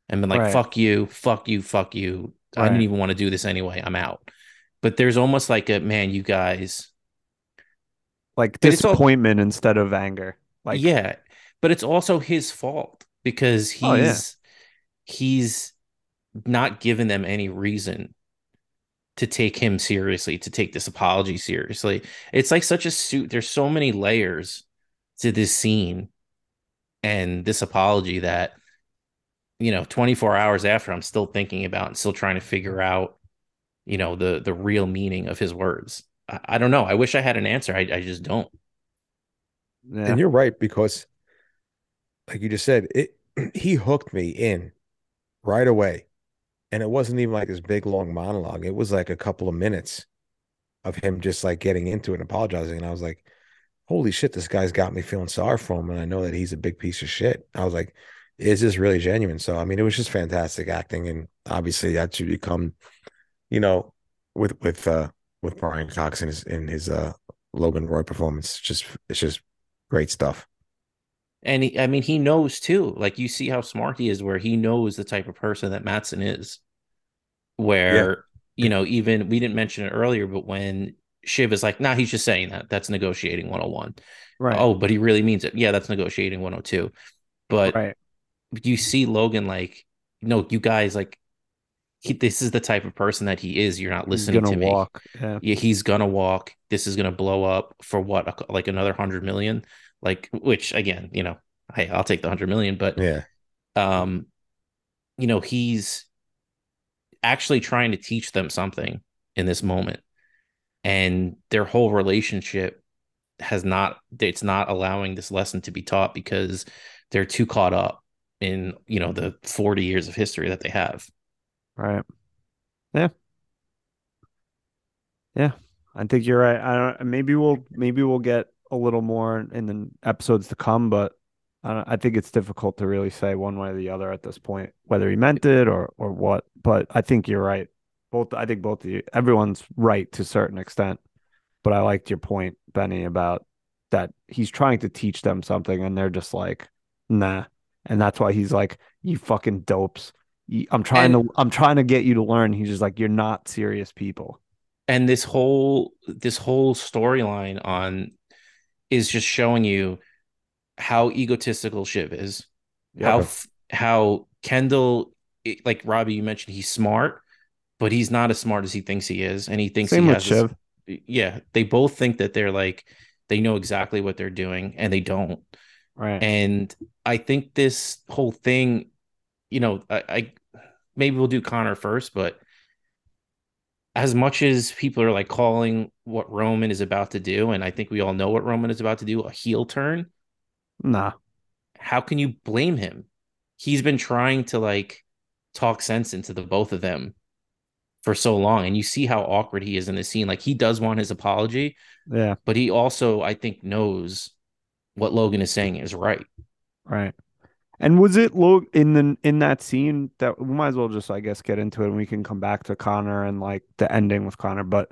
and been like, Right. fuck you, fuck you, fuck you. I didn't even want to do this anyway. I'm out. But there's almost like a man, you guys, Like it's all- disappointment instead of anger. Like yeah, but it's also his fault because he's Oh, yeah. he's not given them any reason to take him seriously, to take this apology seriously. It's like such a suit. There's so many layers to this scene and this apology that you know 24 hours after I'm still thinking about and still trying to figure out you know the the real meaning of his words. I, I don't know. I wish I had an answer. I, I just don't. yeah. And you're right because, like you just said, it <clears throat> he hooked me in right away, and it wasn't even like this big long monologue. It was like a couple of minutes of him just like getting into it and apologizing, and I was like, "Holy shit, this guy's got me feeling sorry for him," and I know that he's a big piece of shit. I was like, "Is this really genuine?" So I mean, it was just fantastic acting, and obviously that should become, you know, with with uh with Brian Cox in his in his uh Logan Roy performance, just it's just great stuff. And he, I mean, he knows too. Like you see how smart he is, where he knows the type of person that Matsson is. Where you know, even we didn't mention it earlier, but when Shiv is like, "Nah, he's just saying that. That's negotiating 101." right. Oh, but he really means it. Yeah, that's negotiating 102. But right. you see Logan like, no, you guys like, he, this is the type of person that he is. You're not He's listening gonna to me. walk. Yeah. Yeah, he's gonna walk. This is gonna blow up for what, a- like another hundred million? Like, which again, you know, hey, I'll take the hundred million, but Yeah. um, you know, he's actually trying to teach them something in this moment, and their whole relationship has not. It's not allowing this lesson to be taught because they're too caught up in you know the forty years of history that they have. Right. Yeah. Yeah. I think you're right. I don't maybe we'll maybe we'll get a little more in the episodes to come, but I I think it's difficult to really say one way or the other at this point whether he meant it or or what. But I think you're right. Both I think both of you everyone's right to a certain extent. But I liked your point, Benny, about that he's trying to teach them something and they're just like, nah. And that's why he's like, you fucking dopes. I'm trying And- to I'm trying to get you to learn. He's just like, you're not serious people. and this whole this whole storyline on is just showing you how egotistical Shiv is. How Yeah. f- how Kendall, like Robbie, you mentioned, he's smart, but he's not as smart as he thinks he is, and he thinks Same he has. this- yeah, they both think that they're like they know exactly what they're doing, and they don't. Right. And I think this whole thing, you know, I, I maybe we'll do Connor first, but as much as people are like calling what Roman is about to do, and I think we all know what Roman is about to do, a heel turn, nah. how can you blame him? He's been trying to like talk sense into the both of them for so long, and you see how awkward he is in the scene. Like he does want his apology, Yeah. but he also, I think, knows what Logan is saying is right. Right. And was it Log in the in that scene that we might as well just I guess get into it and we can come back to Connor and like the ending with Connor. But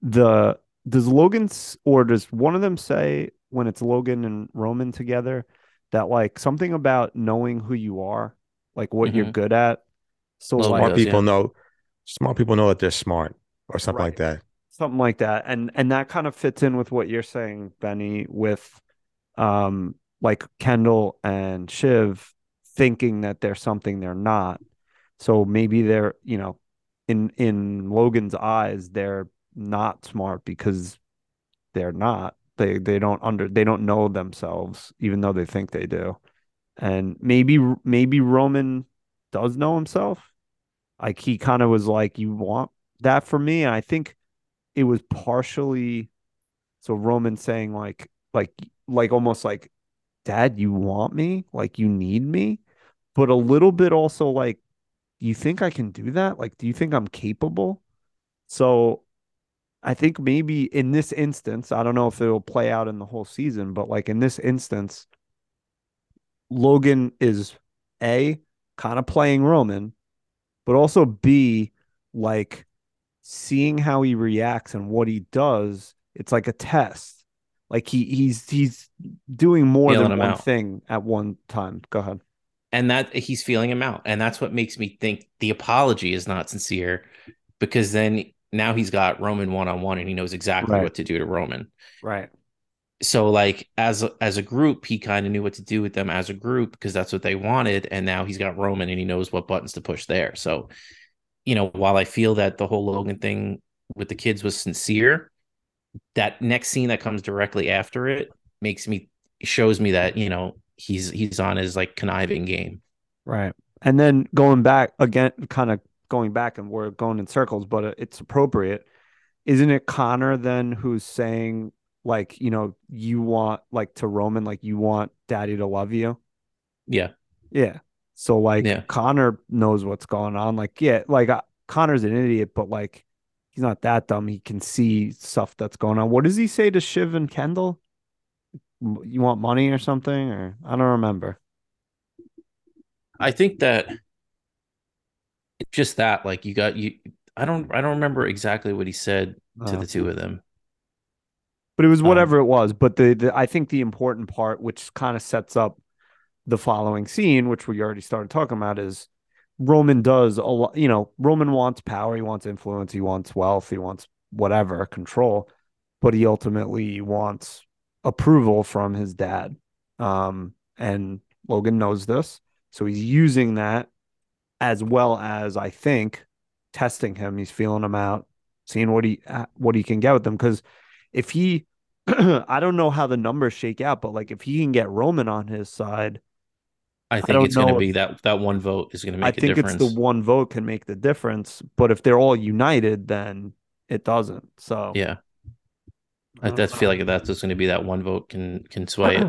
the does Logan's or does one of them say when it's Logan and Roman together that like something about knowing who you are, like what you're Mhm. good at. So Logan like Smart does, people yeah. know smart people know that they're smart or something like that. something like that. And and that kind of fits in with what you're saying benny with um like kendall and shiv thinking that they're something they're not. So maybe they're you know in in logan's eyes they're not smart because they're not. They they don't under they don't know themselves even though they think they do. And maybe maybe roman does know himself like he kind of was like you want that for me? And i think it was partially so Roman saying like like like almost like dad you want me? Like you need me? But a little bit also like you think I can do that? Like do you think I'm capable? So I think maybe in this instance I don't know if it'll play out in the whole season but like in this instance Logan is a kind of playing Roman but also B like seeing how he reacts and what he does, it's like a test. Like he he's he's doing more Feeling than one out. thing at one time. Go ahead. and that he's feeling him out and that's what makes me think the apology is not sincere because then now he's got roman one-on-one and he knows exactly Right. what to do to roman Right. So like as as a group he kind of knew what to do with them as a group because that's what they wanted and now he's got roman and he knows what buttons to push there so you know while i feel that the whole logan thing with the kids was sincere that next scene that comes directly after it makes me shows me that you know he's he's on his like conniving game Right. And then going back again, kind of going back, and we're going in circles, but it's appropriate. Isn't it Connor then who's saying, like, you know, you want, like, to Roman, like, you want daddy to love you? yeah Yeah. So, like, Yeah. Connor knows what's going on. Like, yeah, like, uh, Connor's an idiot, but, like, he's not that dumb. He can see stuff that's going on. What does he say to Shiv and Kendall? You want money or something? Or I don't remember. I think that just that, like you got you. I don't. I don't remember exactly what he said to Uh, the two of them. But it was Um, whatever it was. But the, the I think the important part, which kind of sets up the following scene, which we already started talking about, is Roman does a lot. You know, Roman wants power, he wants influence, he wants wealth, he wants whatever control, but he ultimately wants approval from his dad. Um, and Logan knows this, so he's using that as well as I think testing him. He's feeling him out, seeing what he what he can get with them because if he <clears throat> I don't know how the numbers shake out, but like if he can get Roman on his side, I think don't it's going to know be that that one vote is going to I make a think difference. it's the one vote can make the difference. But if they're all united, then it doesn't. So yeah, I I that's feel like that's just going to be that one vote can can sway it.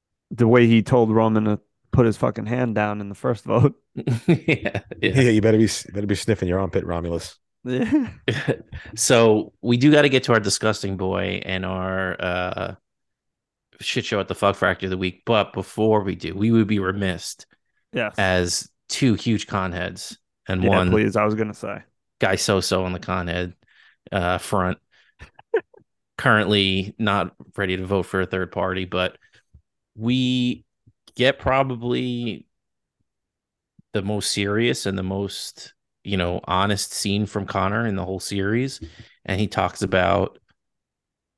<clears throat> the way he told Roman to put his fucking hand down in the first vote. <laughs> yeah, Yeah, yeah. you better be you better be sniffing your armpit, Romulus. <laughs> So we do got to get to our disgusting boy and our uh shit show at the fuck factor of the week. But before we do, we would be remiss yes. as two huge con heads and yeah, one please. I was gonna say. guy so so on the con head uh, front. <laughs> Currently not ready to vote for a third party, but we get probably the most serious and the most you know honest scene from Connor in the whole series, and he talks about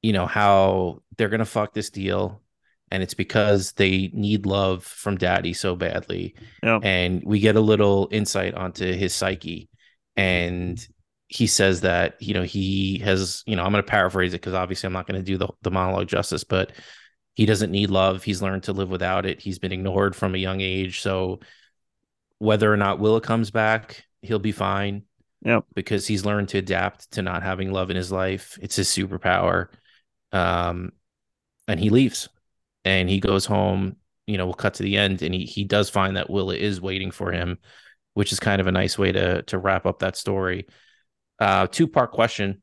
you know how they're gonna fuck this deal. And it's because they need love from daddy so badly. Yep. And we get a little insight onto his psyche and he says that you know he has you know i'm going to paraphrase it because obviously i'm not going to do the, the monologue justice but he doesn't need love he's learned to live without it he's been ignored from a young age so whether or not willa comes back he'll be fine Yep. because he's learned to adapt to not having love in his life it's his superpower um and he leaves and he goes home you know we'll cut to the end and he he does find that willa is waiting for him which is kind of a nice way to to wrap up that story. Uh, two part question,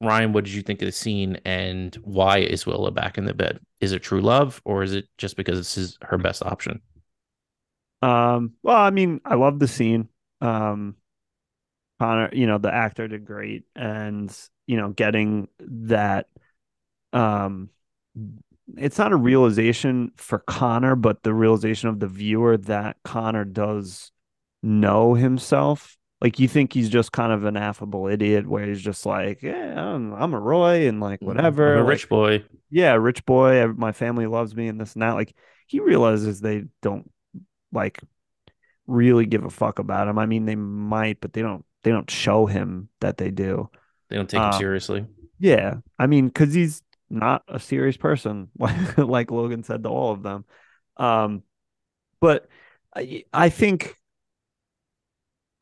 Ryan. What did you think of the scene, and why is Willa back in the bed? Is it true love, or is it just because this is her best option? Um, well, I mean, I love the scene. Um, Connor, you know, the actor did great, and you know, getting that. Um, it's not a realization for Connor, but the realization of the viewer that Connor does know himself. Like you think he's just kind of an affable idiot, where he's just like, "Yeah, I'm, I'm a Roy," and like whatever. I'm a like, rich boy. yeah, rich boy, my family loves me and this and that. Like he realizes they don't like really give a fuck about him. I mean, they might, but they don't they don't show him that they do. They don't take him Uh, seriously. Yeah. I mean, cuz he's not a serious person <laughs> like Logan said to all of them. Um but I, I think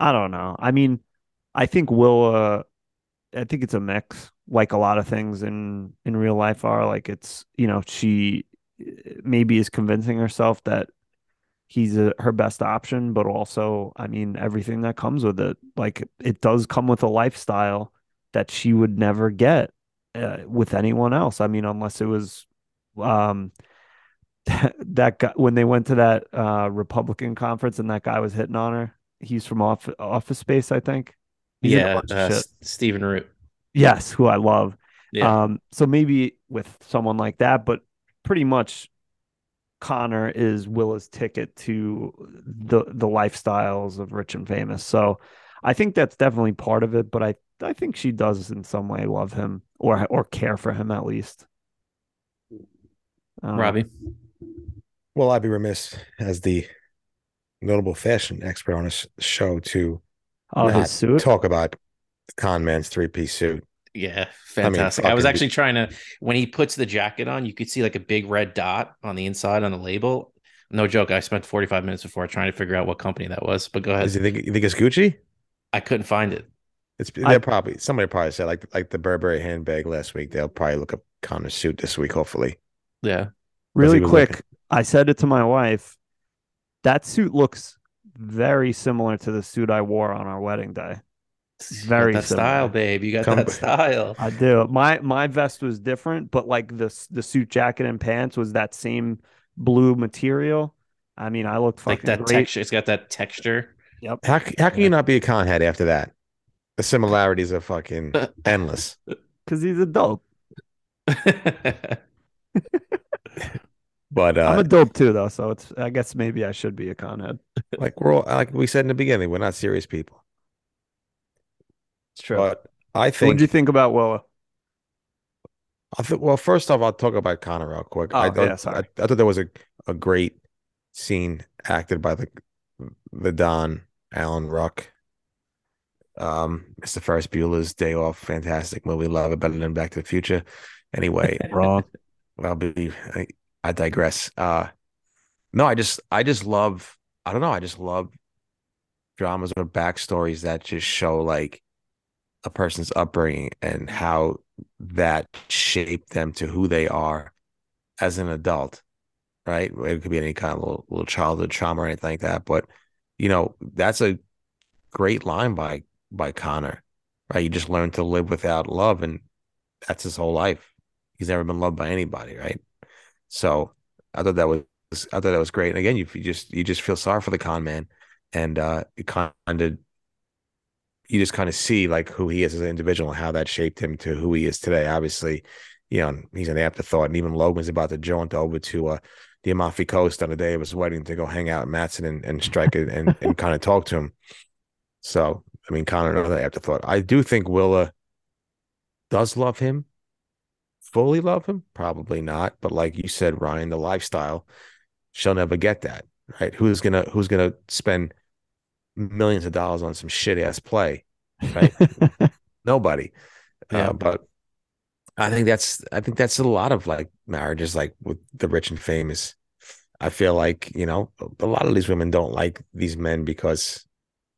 I don't know. I mean, I think Willa I think it's a mix, like a lot of things in in real life are. Like it's you know she eh, maybe is convincing herself that he's a, her best option, but also I mean everything that comes with it. Like it does come with a lifestyle that she would never get uh, with anyone else. I mean, unless it was um <laughs> that guy when they went to that uh Republican conference and that guy was hitting on her. He's from off Office Space, I think. He's yeah, uh, Stephen Root. Yes, who I love. Yeah, Um, so maybe with someone like that, but pretty much Connor is Willa's ticket to the the lifestyles of rich and famous. So I think that's definitely part of it, but I I think she does in some way love him or or care for him at least. Um, Robbie. Well, I'd be remiss as the notable fashion expert on this show to Oh, not his suit. talk about the con man's three piece suit. Yeah, fantastic. I, was fucking actually trying to when he puts the jacket on, you could see like a big red dot on the inside on the label. No joke. I spent 45 minutes before trying to figure out what company that was. But go ahead. Is you think you think it's Gucci? I couldn't find it. It's they're probably somebody probably said like like the Burberry handbag last week. They'll probably look up Connor's suit this week, hopefully. Yeah. Really quick, looking. I said it to my wife. That suit looks very similar to the suit I wore on our wedding day. You got Very that similar. style, babe. You got Come- that style. I do. My my vest was different, but like the the suit jacket and pants was that same blue material. I mean, I looked like that great. texture. It's got that texture. Yep. How how can Yeah. you not be a con head after that? The similarities are fucking <laughs> endless. because he's a dope. <laughs> But I'm uh, a dope too, though. So it's I guess maybe I should be a conhead. like we're all like we said in the beginning, we're not serious people. It's true. But I So what'd think you think about Willa? I think well, first off, I'll talk about Connor real quick. I Oh, thought yeah, sorry. I, I thought there was a, a great scene acted by the the Don Alan Ruck. Um, Mr. Ferris Bueller's Day Off, fantastic movie, love it better than Back to the Future. Anyway, <laughs> Wrong. I'll be I, I digress. Uh no, I just I just love I don't know, I just love dramas or backstories that just show like a person's upbringing and how that shaped them to who they are as an adult. Right? It could be any kind of little, little childhood trauma or anything like that. But you know, that's a great line by by Connor. Right? You just learn to live without love and that's his whole life he's never been loved by anybody, right? So I thought that was I thought that was great. And again, you, you just you just feel sorry for the con man, and uh, it kind of you just kind of see like who he is as an individual and how that shaped him to who he is today. Obviously, you know he's an afterthought, and even Logan's about to jaunt over to uh, the Amalfi Coast on the day of his wedding to go hang out with Matsson and, and strike it and, <laughs> and kind of talk to him. So I mean, Connor another afterthought. I do think Willa does love him fully love him? Probably not. But like you said, Ryan, the lifestyle, she'll never get that. Right? Who's gonna who's gonna spend millions of dollars on some shit ass play? Right? <laughs> Nobody. Yeah. Uh, but I think that's I think that's a lot of like marriages like with the rich and famous. I feel like, you know, a lot of these women don't like these men because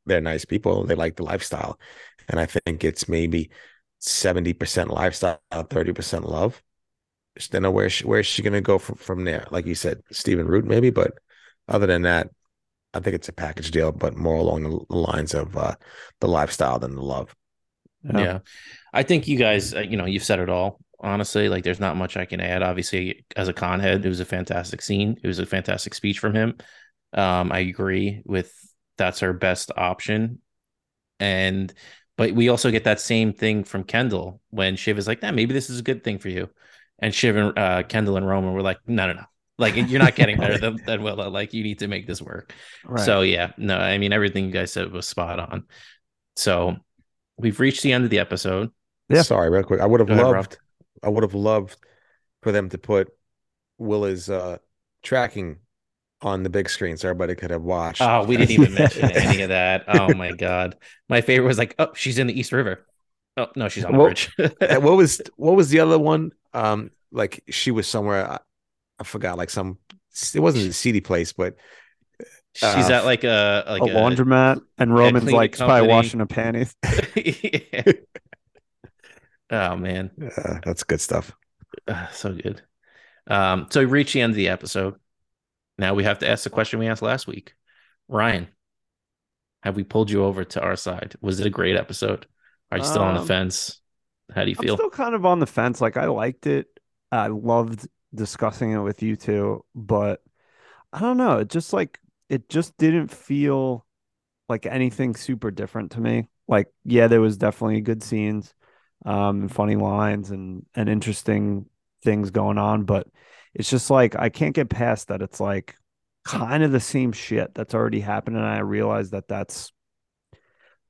they're nice people. They like the lifestyle. And I think it's maybe 70% lifestyle, 30% love. Just don't know where she, where is she going to go from, from there? Like you said, Stephen Root maybe, but other than that, I think it's a package deal, but more along the lines of uh, the lifestyle than the love. Yeah. I think you guys, uh, you know, you've said it all. Honestly, like there's not much I can add. Obviously, as a con head, it was a fantastic scene. It was a fantastic speech from him. Um, I agree with that's our best option. And but we also get that same thing from Kendall when Shiv is like, nah, maybe this is a good thing for you. And Shiv and uh, Kendall and Roman were like, no, no, no. Like you're not getting better than, than Willa. Like you need to make this work. Right. So yeah, no, I mean everything you guys said was spot on. So we've reached the end of the episode. Yeah. Sorry, real quick. I would have Go ahead, Rob. loved, I would have loved for them to put Willa's uh, tracking on the big screen so everybody could have watched. Oh, we didn't even mention <laughs> any of that. Oh my god. My favorite was like, oh, she's in the East River. Oh no, she's on the Well, bridge. <laughs> What was what was the other one? Um, like she was somewhere. I, I forgot. Like some. It wasn't a seedy place, but she's uh, at like a like a laundromat, and Roman's cleaning like probably washing her panties. <laughs> <laughs> Yeah. Oh man, uh, that's good stuff. Ah, so good. Um, so we reached the end of the episode. Now we have to ask the question we asked last week. Ryan, have we pulled you over to our side? Was it a great episode? Are you still on the Um, fence? How do you I'm feel? still kind of on the fence. Like I liked it. I loved discussing it with you two, but I don't know. It just like it just didn't feel like anything super different to me. Like, yeah, there was definitely good scenes, um, and funny lines and and interesting things going on, but it's just like I can't get past that. It's like kind of the same shit that's already happened, and I realize that that's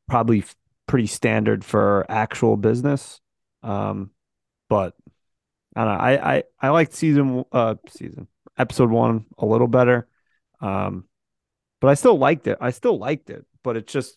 probably pretty standard for actual business. Um, but I don't know. I I I liked season uh season episode one a little better. Um, but I still liked it. I still liked it, but it's just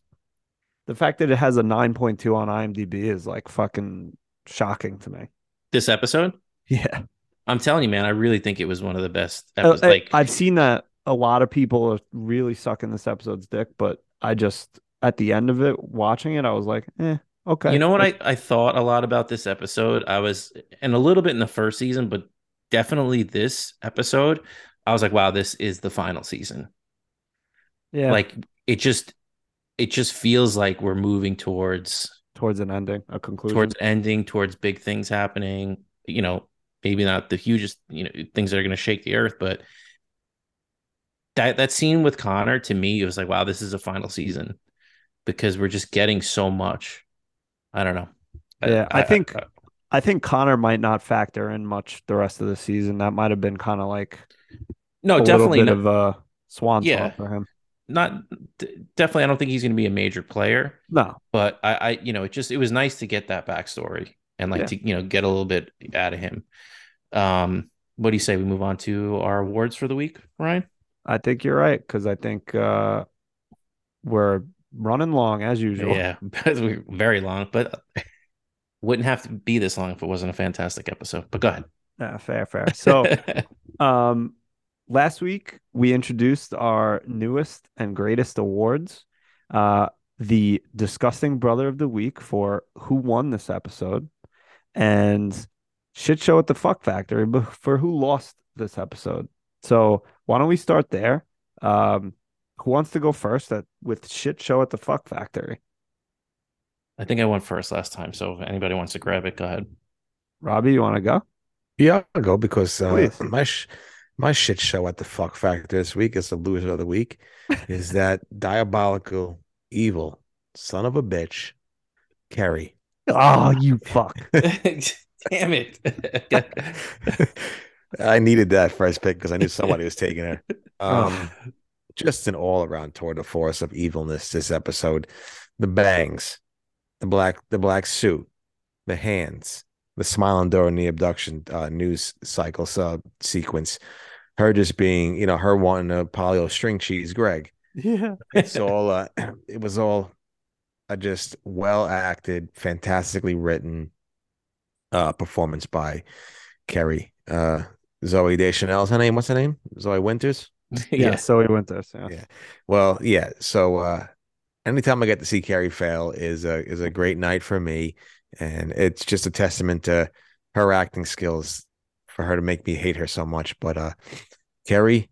the fact that it has a 9.2 on IMDb is like fucking shocking to me. This episode, Yeah. I'm telling you, man, I really think it was one of the best Uh, episodes. I- like, I've seen that a lot of people are really sucking this episode's dick, but I just at the end of it, watching it, I was like, eh, okay. you know what I, I thought a lot about this episode? I was, and a little bit in the first season, but definitely this episode, I was like, wow, this is the final season. yeah, Like, it just, it just feels like we're moving towards towards an ending, a conclusion. towards ending, towards big things happening. You know, maybe not the hugest, you know, things that are going to shake the earth, but that that scene with Connor to me, it was like, wow, this is a final season because we're just getting so much. I don't know. Yeah, I think- I think Connor might not factor in much the rest of the season. That might have been kind of like no, definitely not, of a swan Yeah. song for him. not. d- Definitely, I don't think he's going to be a major player. No, But I, I, you know, it just it was nice to get that backstory and like Yeah. to you know get a little bit out of him. Um, what do you say? We move on to our awards for the week, Ryan. I think you're right because I think uh, we're running long as usual. Yeah, <laughs> we're very long, but <laughs> wouldn't have to be this long if it wasn't a fantastic episode. But go ahead. Yeah, fair, fair. So, <laughs> um, last week we introduced our newest and greatest awards. Uh, the disgusting brother of the week for who won this episode, and shit show at the fuck factory for who lost this episode. So why don't we start there? Um, who wants to go first at with shit show at the fuck factory? I think I went first last time, so if anybody wants to grab it, go ahead. Robbie, you want to go? Yeah, I'll go because uh, my sh- my shit show at the fuck factory this week is the loser of the week <laughs> is that diabolical, evil son of a bitch, Kerry. Oh, you fuck! <laughs> Damn it. <laughs> I needed that first pick because I knew somebody was taking her. Um, just an all around tour de force of evilness. This episode, the bangs, the black, the black suit, the hands, the smiling during the abduction uh, news cycle sub sequence. Her just being, you know, her wanting a Polly-O string cheese, Greg. Yeah. It's all, uh, <clears throat> it was all a just well acted, fantastically written uh, performance by Kerry. Uh, Zoe Deschanel's her name. What's her name? Zoe Winters. <laughs> Yeah, so we went there. So. Yeah. Well, yeah. So uh anytime I get to see Kerry fail is a is a great night for me. And it's just a testament to her acting skills for her to make me hate her so much. But uh Kerry,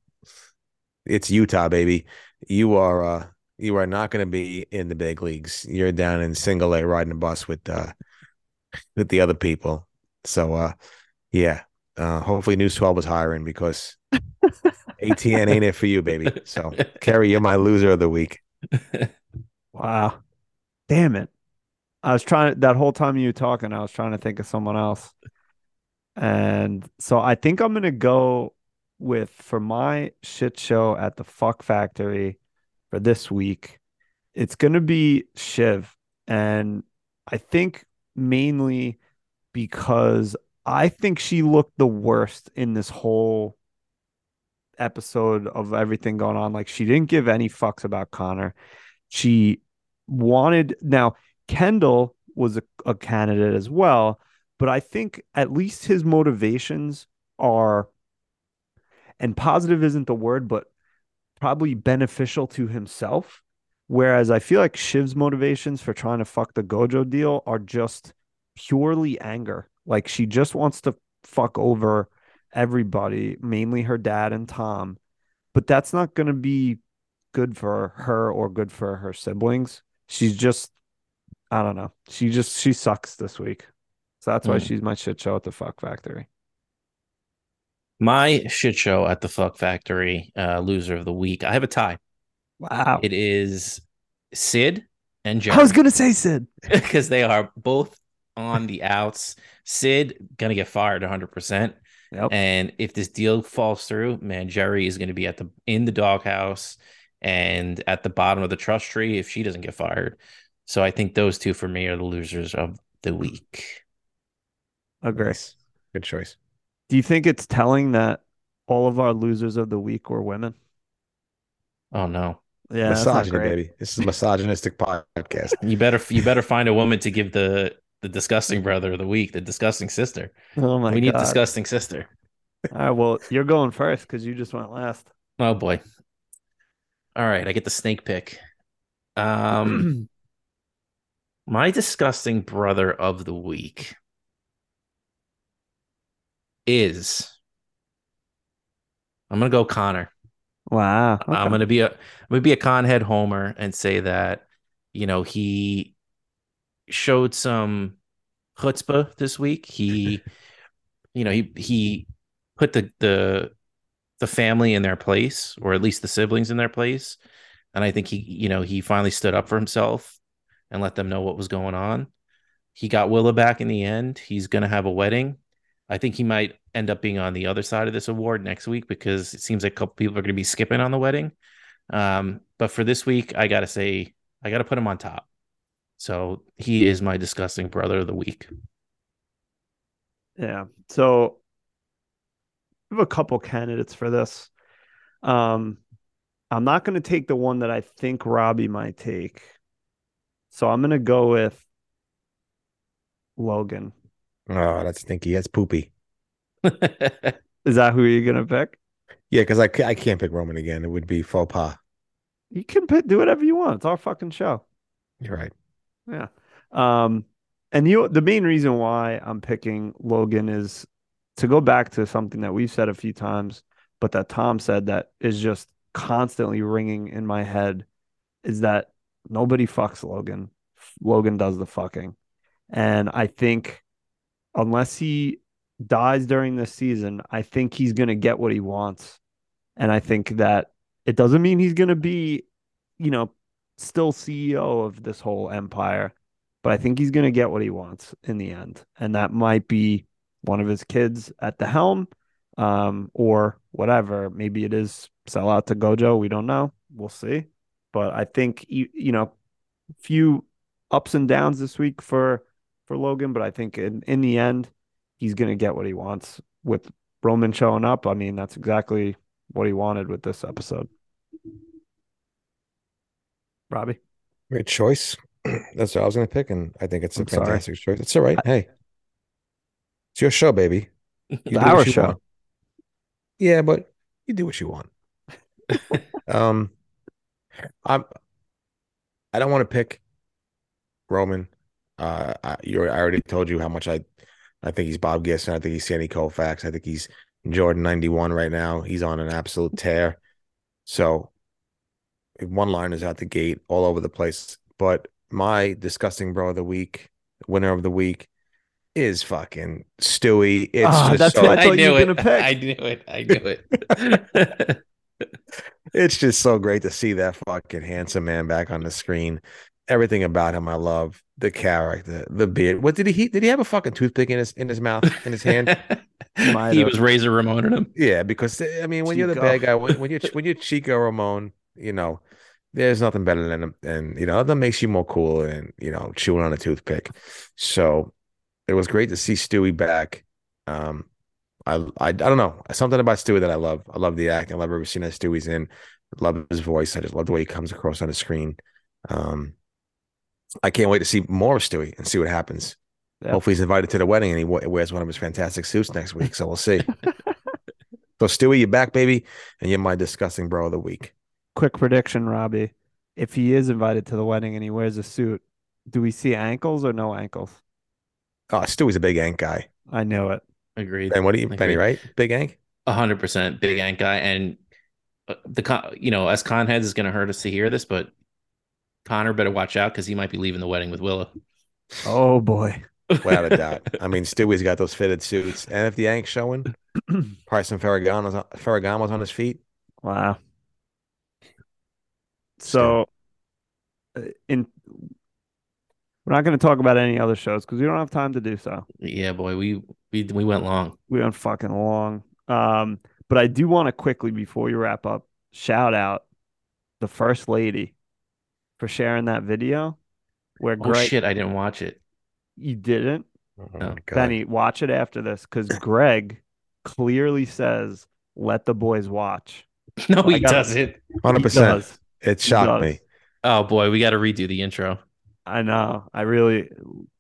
it's Utah, baby. You are uh you are not gonna be in the big leagues. You're down in single A riding a bus with uh with the other people. So uh yeah. Uh hopefully News 12 was hiring because <laughs> ATN ain't it for you, baby. So <laughs> Kerry, you're my loser of the week. Wow. Damn it. I was trying that whole time you were talking, I was trying to think of someone else. And so I think I'm gonna go with for my shit show at the fuck factory for this week. It's gonna be Shiv. And I think mainly because I think she looked the worst in this whole episode of everything going on. Like she didn't give any fucks about Connor. She wanted now Kendall was a, a candidate as well, but I think at least his motivations are and positive isn't the word, but probably beneficial to himself. Whereas I feel like Shiv's motivations for trying to fuck the Gojo deal are just purely anger. Like she just wants to fuck over everybody, mainly her dad and Tom. But that's not going to be good for her or good for her siblings. She's just, I don't know. She just, she sucks this week. So that's why Hmm. she's my shit show at the fuck factory. My shit show at the Fuck Factory, uh, loser of the week. I have a tie. Wow. It is Cyd and I was gonna say Cyd. <laughs> because they are both on the outs. Cyd gonna get fired 100. Percent Yep. And if this deal falls through, man, Gerri is going to be at the in the doghouse and at the bottom of the trust tree if she doesn't get fired. So I think those two for me are the losers of the week. Agree. Nice. Good choice. Do you think it's telling that all of our losers of the week were women? Oh no. Yeah, Misogyny, baby. This is a misogynistic <laughs> podcast. You better you better find a woman to give the the disgusting brother of the week, the disgusting sister. Oh my god. we need disgusting sister. <laughs> All right, well, you're going first because you just went last. Oh boy. All right, I get the snake pick. Um <clears throat> my disgusting brother of the week is I'm gonna go Connor. wow. I'm gonna be a I'm gonna be a conhead homer and say that you know he showed some chutzpah this week. He <laughs> you know he he put the the the family in their place, or at least the siblings in their place. And I think he you know he finally stood up for himself and let them know what was going on. He got Willa back in the end. He's gonna have a wedding. I think he might end up being on the other side of this award next week because it seems like a couple people are going to be skipping on the wedding. Um, but for this week, I got to say, I got to put him on top. So he is my disgusting brother of the week. Yeah. So I have a couple candidates for this. Um, I'm not going to take the one that I think Robbie might take. So I'm going to go with Logan. Oh, that's stinky. That's poopy. <laughs> Is that who you're going to pick? Yeah, because I, I can't pick Roman again. It would be faux pas. You can pick, do whatever you want. It's our fucking show. You're right. Yeah. Um, and you the main reason why I'm picking Logan is to go back to something that we've said a few times, but that Tom said that is just constantly ringing in my head is that nobody fucks Logan. Logan does the fucking. And I think unless he dies during this season, I think he's going to get what he wants. And I think that it doesn't mean he's going to be, you know, still CEO of this whole empire, but I think he's going to get what he wants in the end. And that might be one of his kids at the helm um, or whatever. Maybe it is sell out to Gojo. We don't know. We'll see. But I think, you, you know, few ups and downs this week for for Logan, but I think in, in the end, he's going to get what he wants with Roman showing up. I mean, that's exactly what he wanted with this episode. Robbie. Great choice. <clears throat> That's what I was going to pick, and I think it's a I'm sorry. fantastic choice. It's all right. Hey, it's your show, baby. You Our show. want. Yeah, but you do what you want. <laughs> um, I'm. I don't want to pick Roman. Uh, I, you I already told you how much I, I think he's Bob Gibson. I think he's Sandy Koufax. I think he's Jordan ninety one right now. He's on an absolute tear. So, one liners out the gate all over the place. But my disgusting bro of the week, winner of the week, is fucking Stewy. It's Ah, just that's so, what I thought you knew were it. gonna pick. I knew it. I knew it. <laughs> it's just so great to see that fucking handsome man back on the screen. Everything about him, I love the character, the beard. What did he? he did he have a fucking toothpick in his in his mouth in his hand? <laughs> He was Razor Ramon in him. Yeah, because I mean, when you're the bad guy, when, when you're when you're Chico Ramon, you know, there's nothing better than him, and you know that makes you more cool and you know chewing on a toothpick. So it was great to see Stewy back. Um, I I I don't know something about Stewy that I love. I love the act. I love every scene that Stewy's in. Love his voice. I just love the way he comes across on the screen. Um, I can't wait to see more of Stewy and see what happens. Yeah. Hopefully, he's invited to the wedding and he wears one of his fantastic suits next week. So we'll see. <laughs> so Stewy, you're back, baby, and you're my disgusting bro of the week. Quick prediction, Robbie. If he is invited to the wedding and he wears a suit, do we see ankles or no ankles? Oh, Stewy's a big Ank guy. I know it. Agreed. And what do you, Benny? Agreed. Right? Big Ank. A hundred percent big ank guy, and uh, the con, you know, as con heads is going to hurt us to hear this, but Connor better watch out because he might be leaving the wedding with Willa. Oh boy. Without a doubt. <laughs> I mean, Stewy's got those fitted suits, and if the Ank's showing, probably some Ferragamo's on, Ferragamo's on his feet. Wow. So, uh, in We're not going to talk about any other shows because we don't have time to do so. Yeah, boy, we we we went long. We went fucking long. Um, but I do want to quickly before we wrap up shout out the first lady for sharing that video where Oh Greg shit, I didn't watch it. you didn't Oh, No. Benny watch it after this because Greg clearly says let the boys watch. <laughs> No, he got it. doesn't. hundred He percent. Does. It shocked does. me. Oh boy, we got to redo the intro. I know. I really,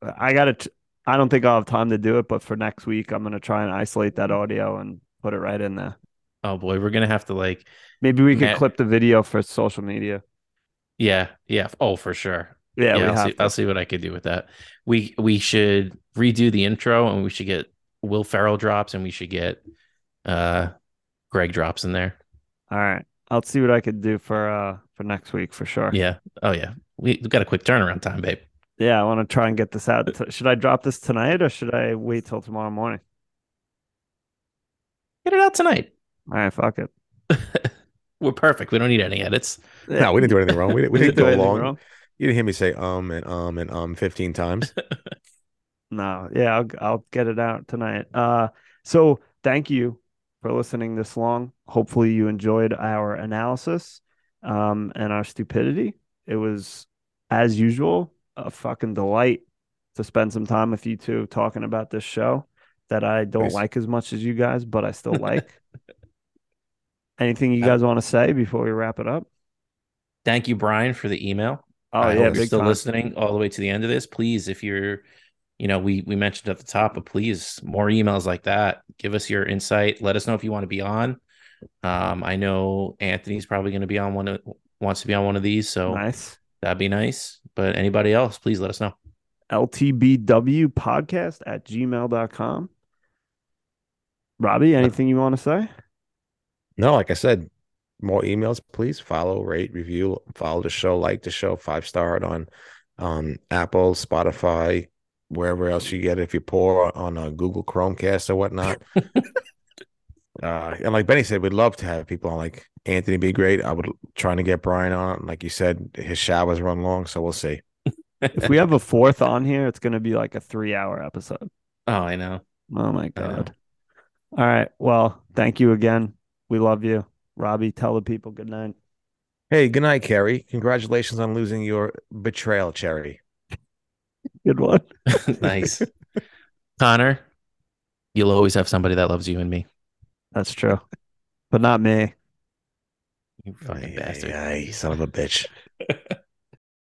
I got to. I don't think I'll have time to do it, but for next week, I'm gonna try and isolate that audio and put it right in there. Oh boy, we're gonna have to like, Maybe we could Matt- clip the video for social media. yeah, yeah. Oh, for sure. Yeah, we I'll, have see, to. I'll see what I could do with that. We we should redo the intro and we should get Will Ferrell drops and we should get uh Greg drops in there. All right, I'll see what I could do for uh for next week for sure. Yeah. Oh yeah. We, we got a quick turnaround time, babe. Yeah, I want to try and get this out. T- should I drop this tonight or should I wait till tomorrow morning? Get it out tonight. All right, fuck it. <laughs> We're perfect. We don't need any edits. No, we didn't do anything wrong. We, didn't- we <laughs> didn't do go anything long. wrong. You didn't hear me say um and um and um fifteen times. <laughs> No, yeah, I'll I'll get it out tonight. Uh, so thank you for listening this long. Hopefully you enjoyed our analysis, um, and our stupidity. It was, as usual, a fucking delight to spend some time with you two talking about this show that I don't Nice. like as much as you guys, but I still <laughs> like. Anything you guys want to say before we wrap it up? Thank you, Brian, for the email. Oh I yeah, hope you're still time. listening all the way to the end of this. Please, if you're, you know, we we mentioned at the top, but please more emails like that. Give us your insight. Let us know if you want to be on. Um, I know Anthony's probably going to be on one of wants to be on one of these, so Nice. that'd be nice. But anybody else, please let us know. LTBW podcast at gmail.com. Robbie, anything you want to say? No, like I said, more emails, please. Follow, rate, review, follow the show, like the show, five star it on um Apple, Spotify, wherever else you get it. If you're poor on a Google Chromecast or whatnot. <laughs> uh and like Benny said, we'd love to have people on like Anthony be great. I would trying to get Brian on. Like you said, his showers run long, so we'll see. If we have a fourth on here, it's going to be like a three hour episode. Oh, I know. Oh my I know. God. All right. Well, thank you again. We love you. Robbie, tell the people good night. Hey, good night, Kerry. Congratulations on losing your betrayal, Cherry. Good one. <laughs> nice, Connor. You'll always have somebody that loves you and me. That's true. But not me. You fucking Ay, ay, bastard. ay, son of a bitch. <laughs>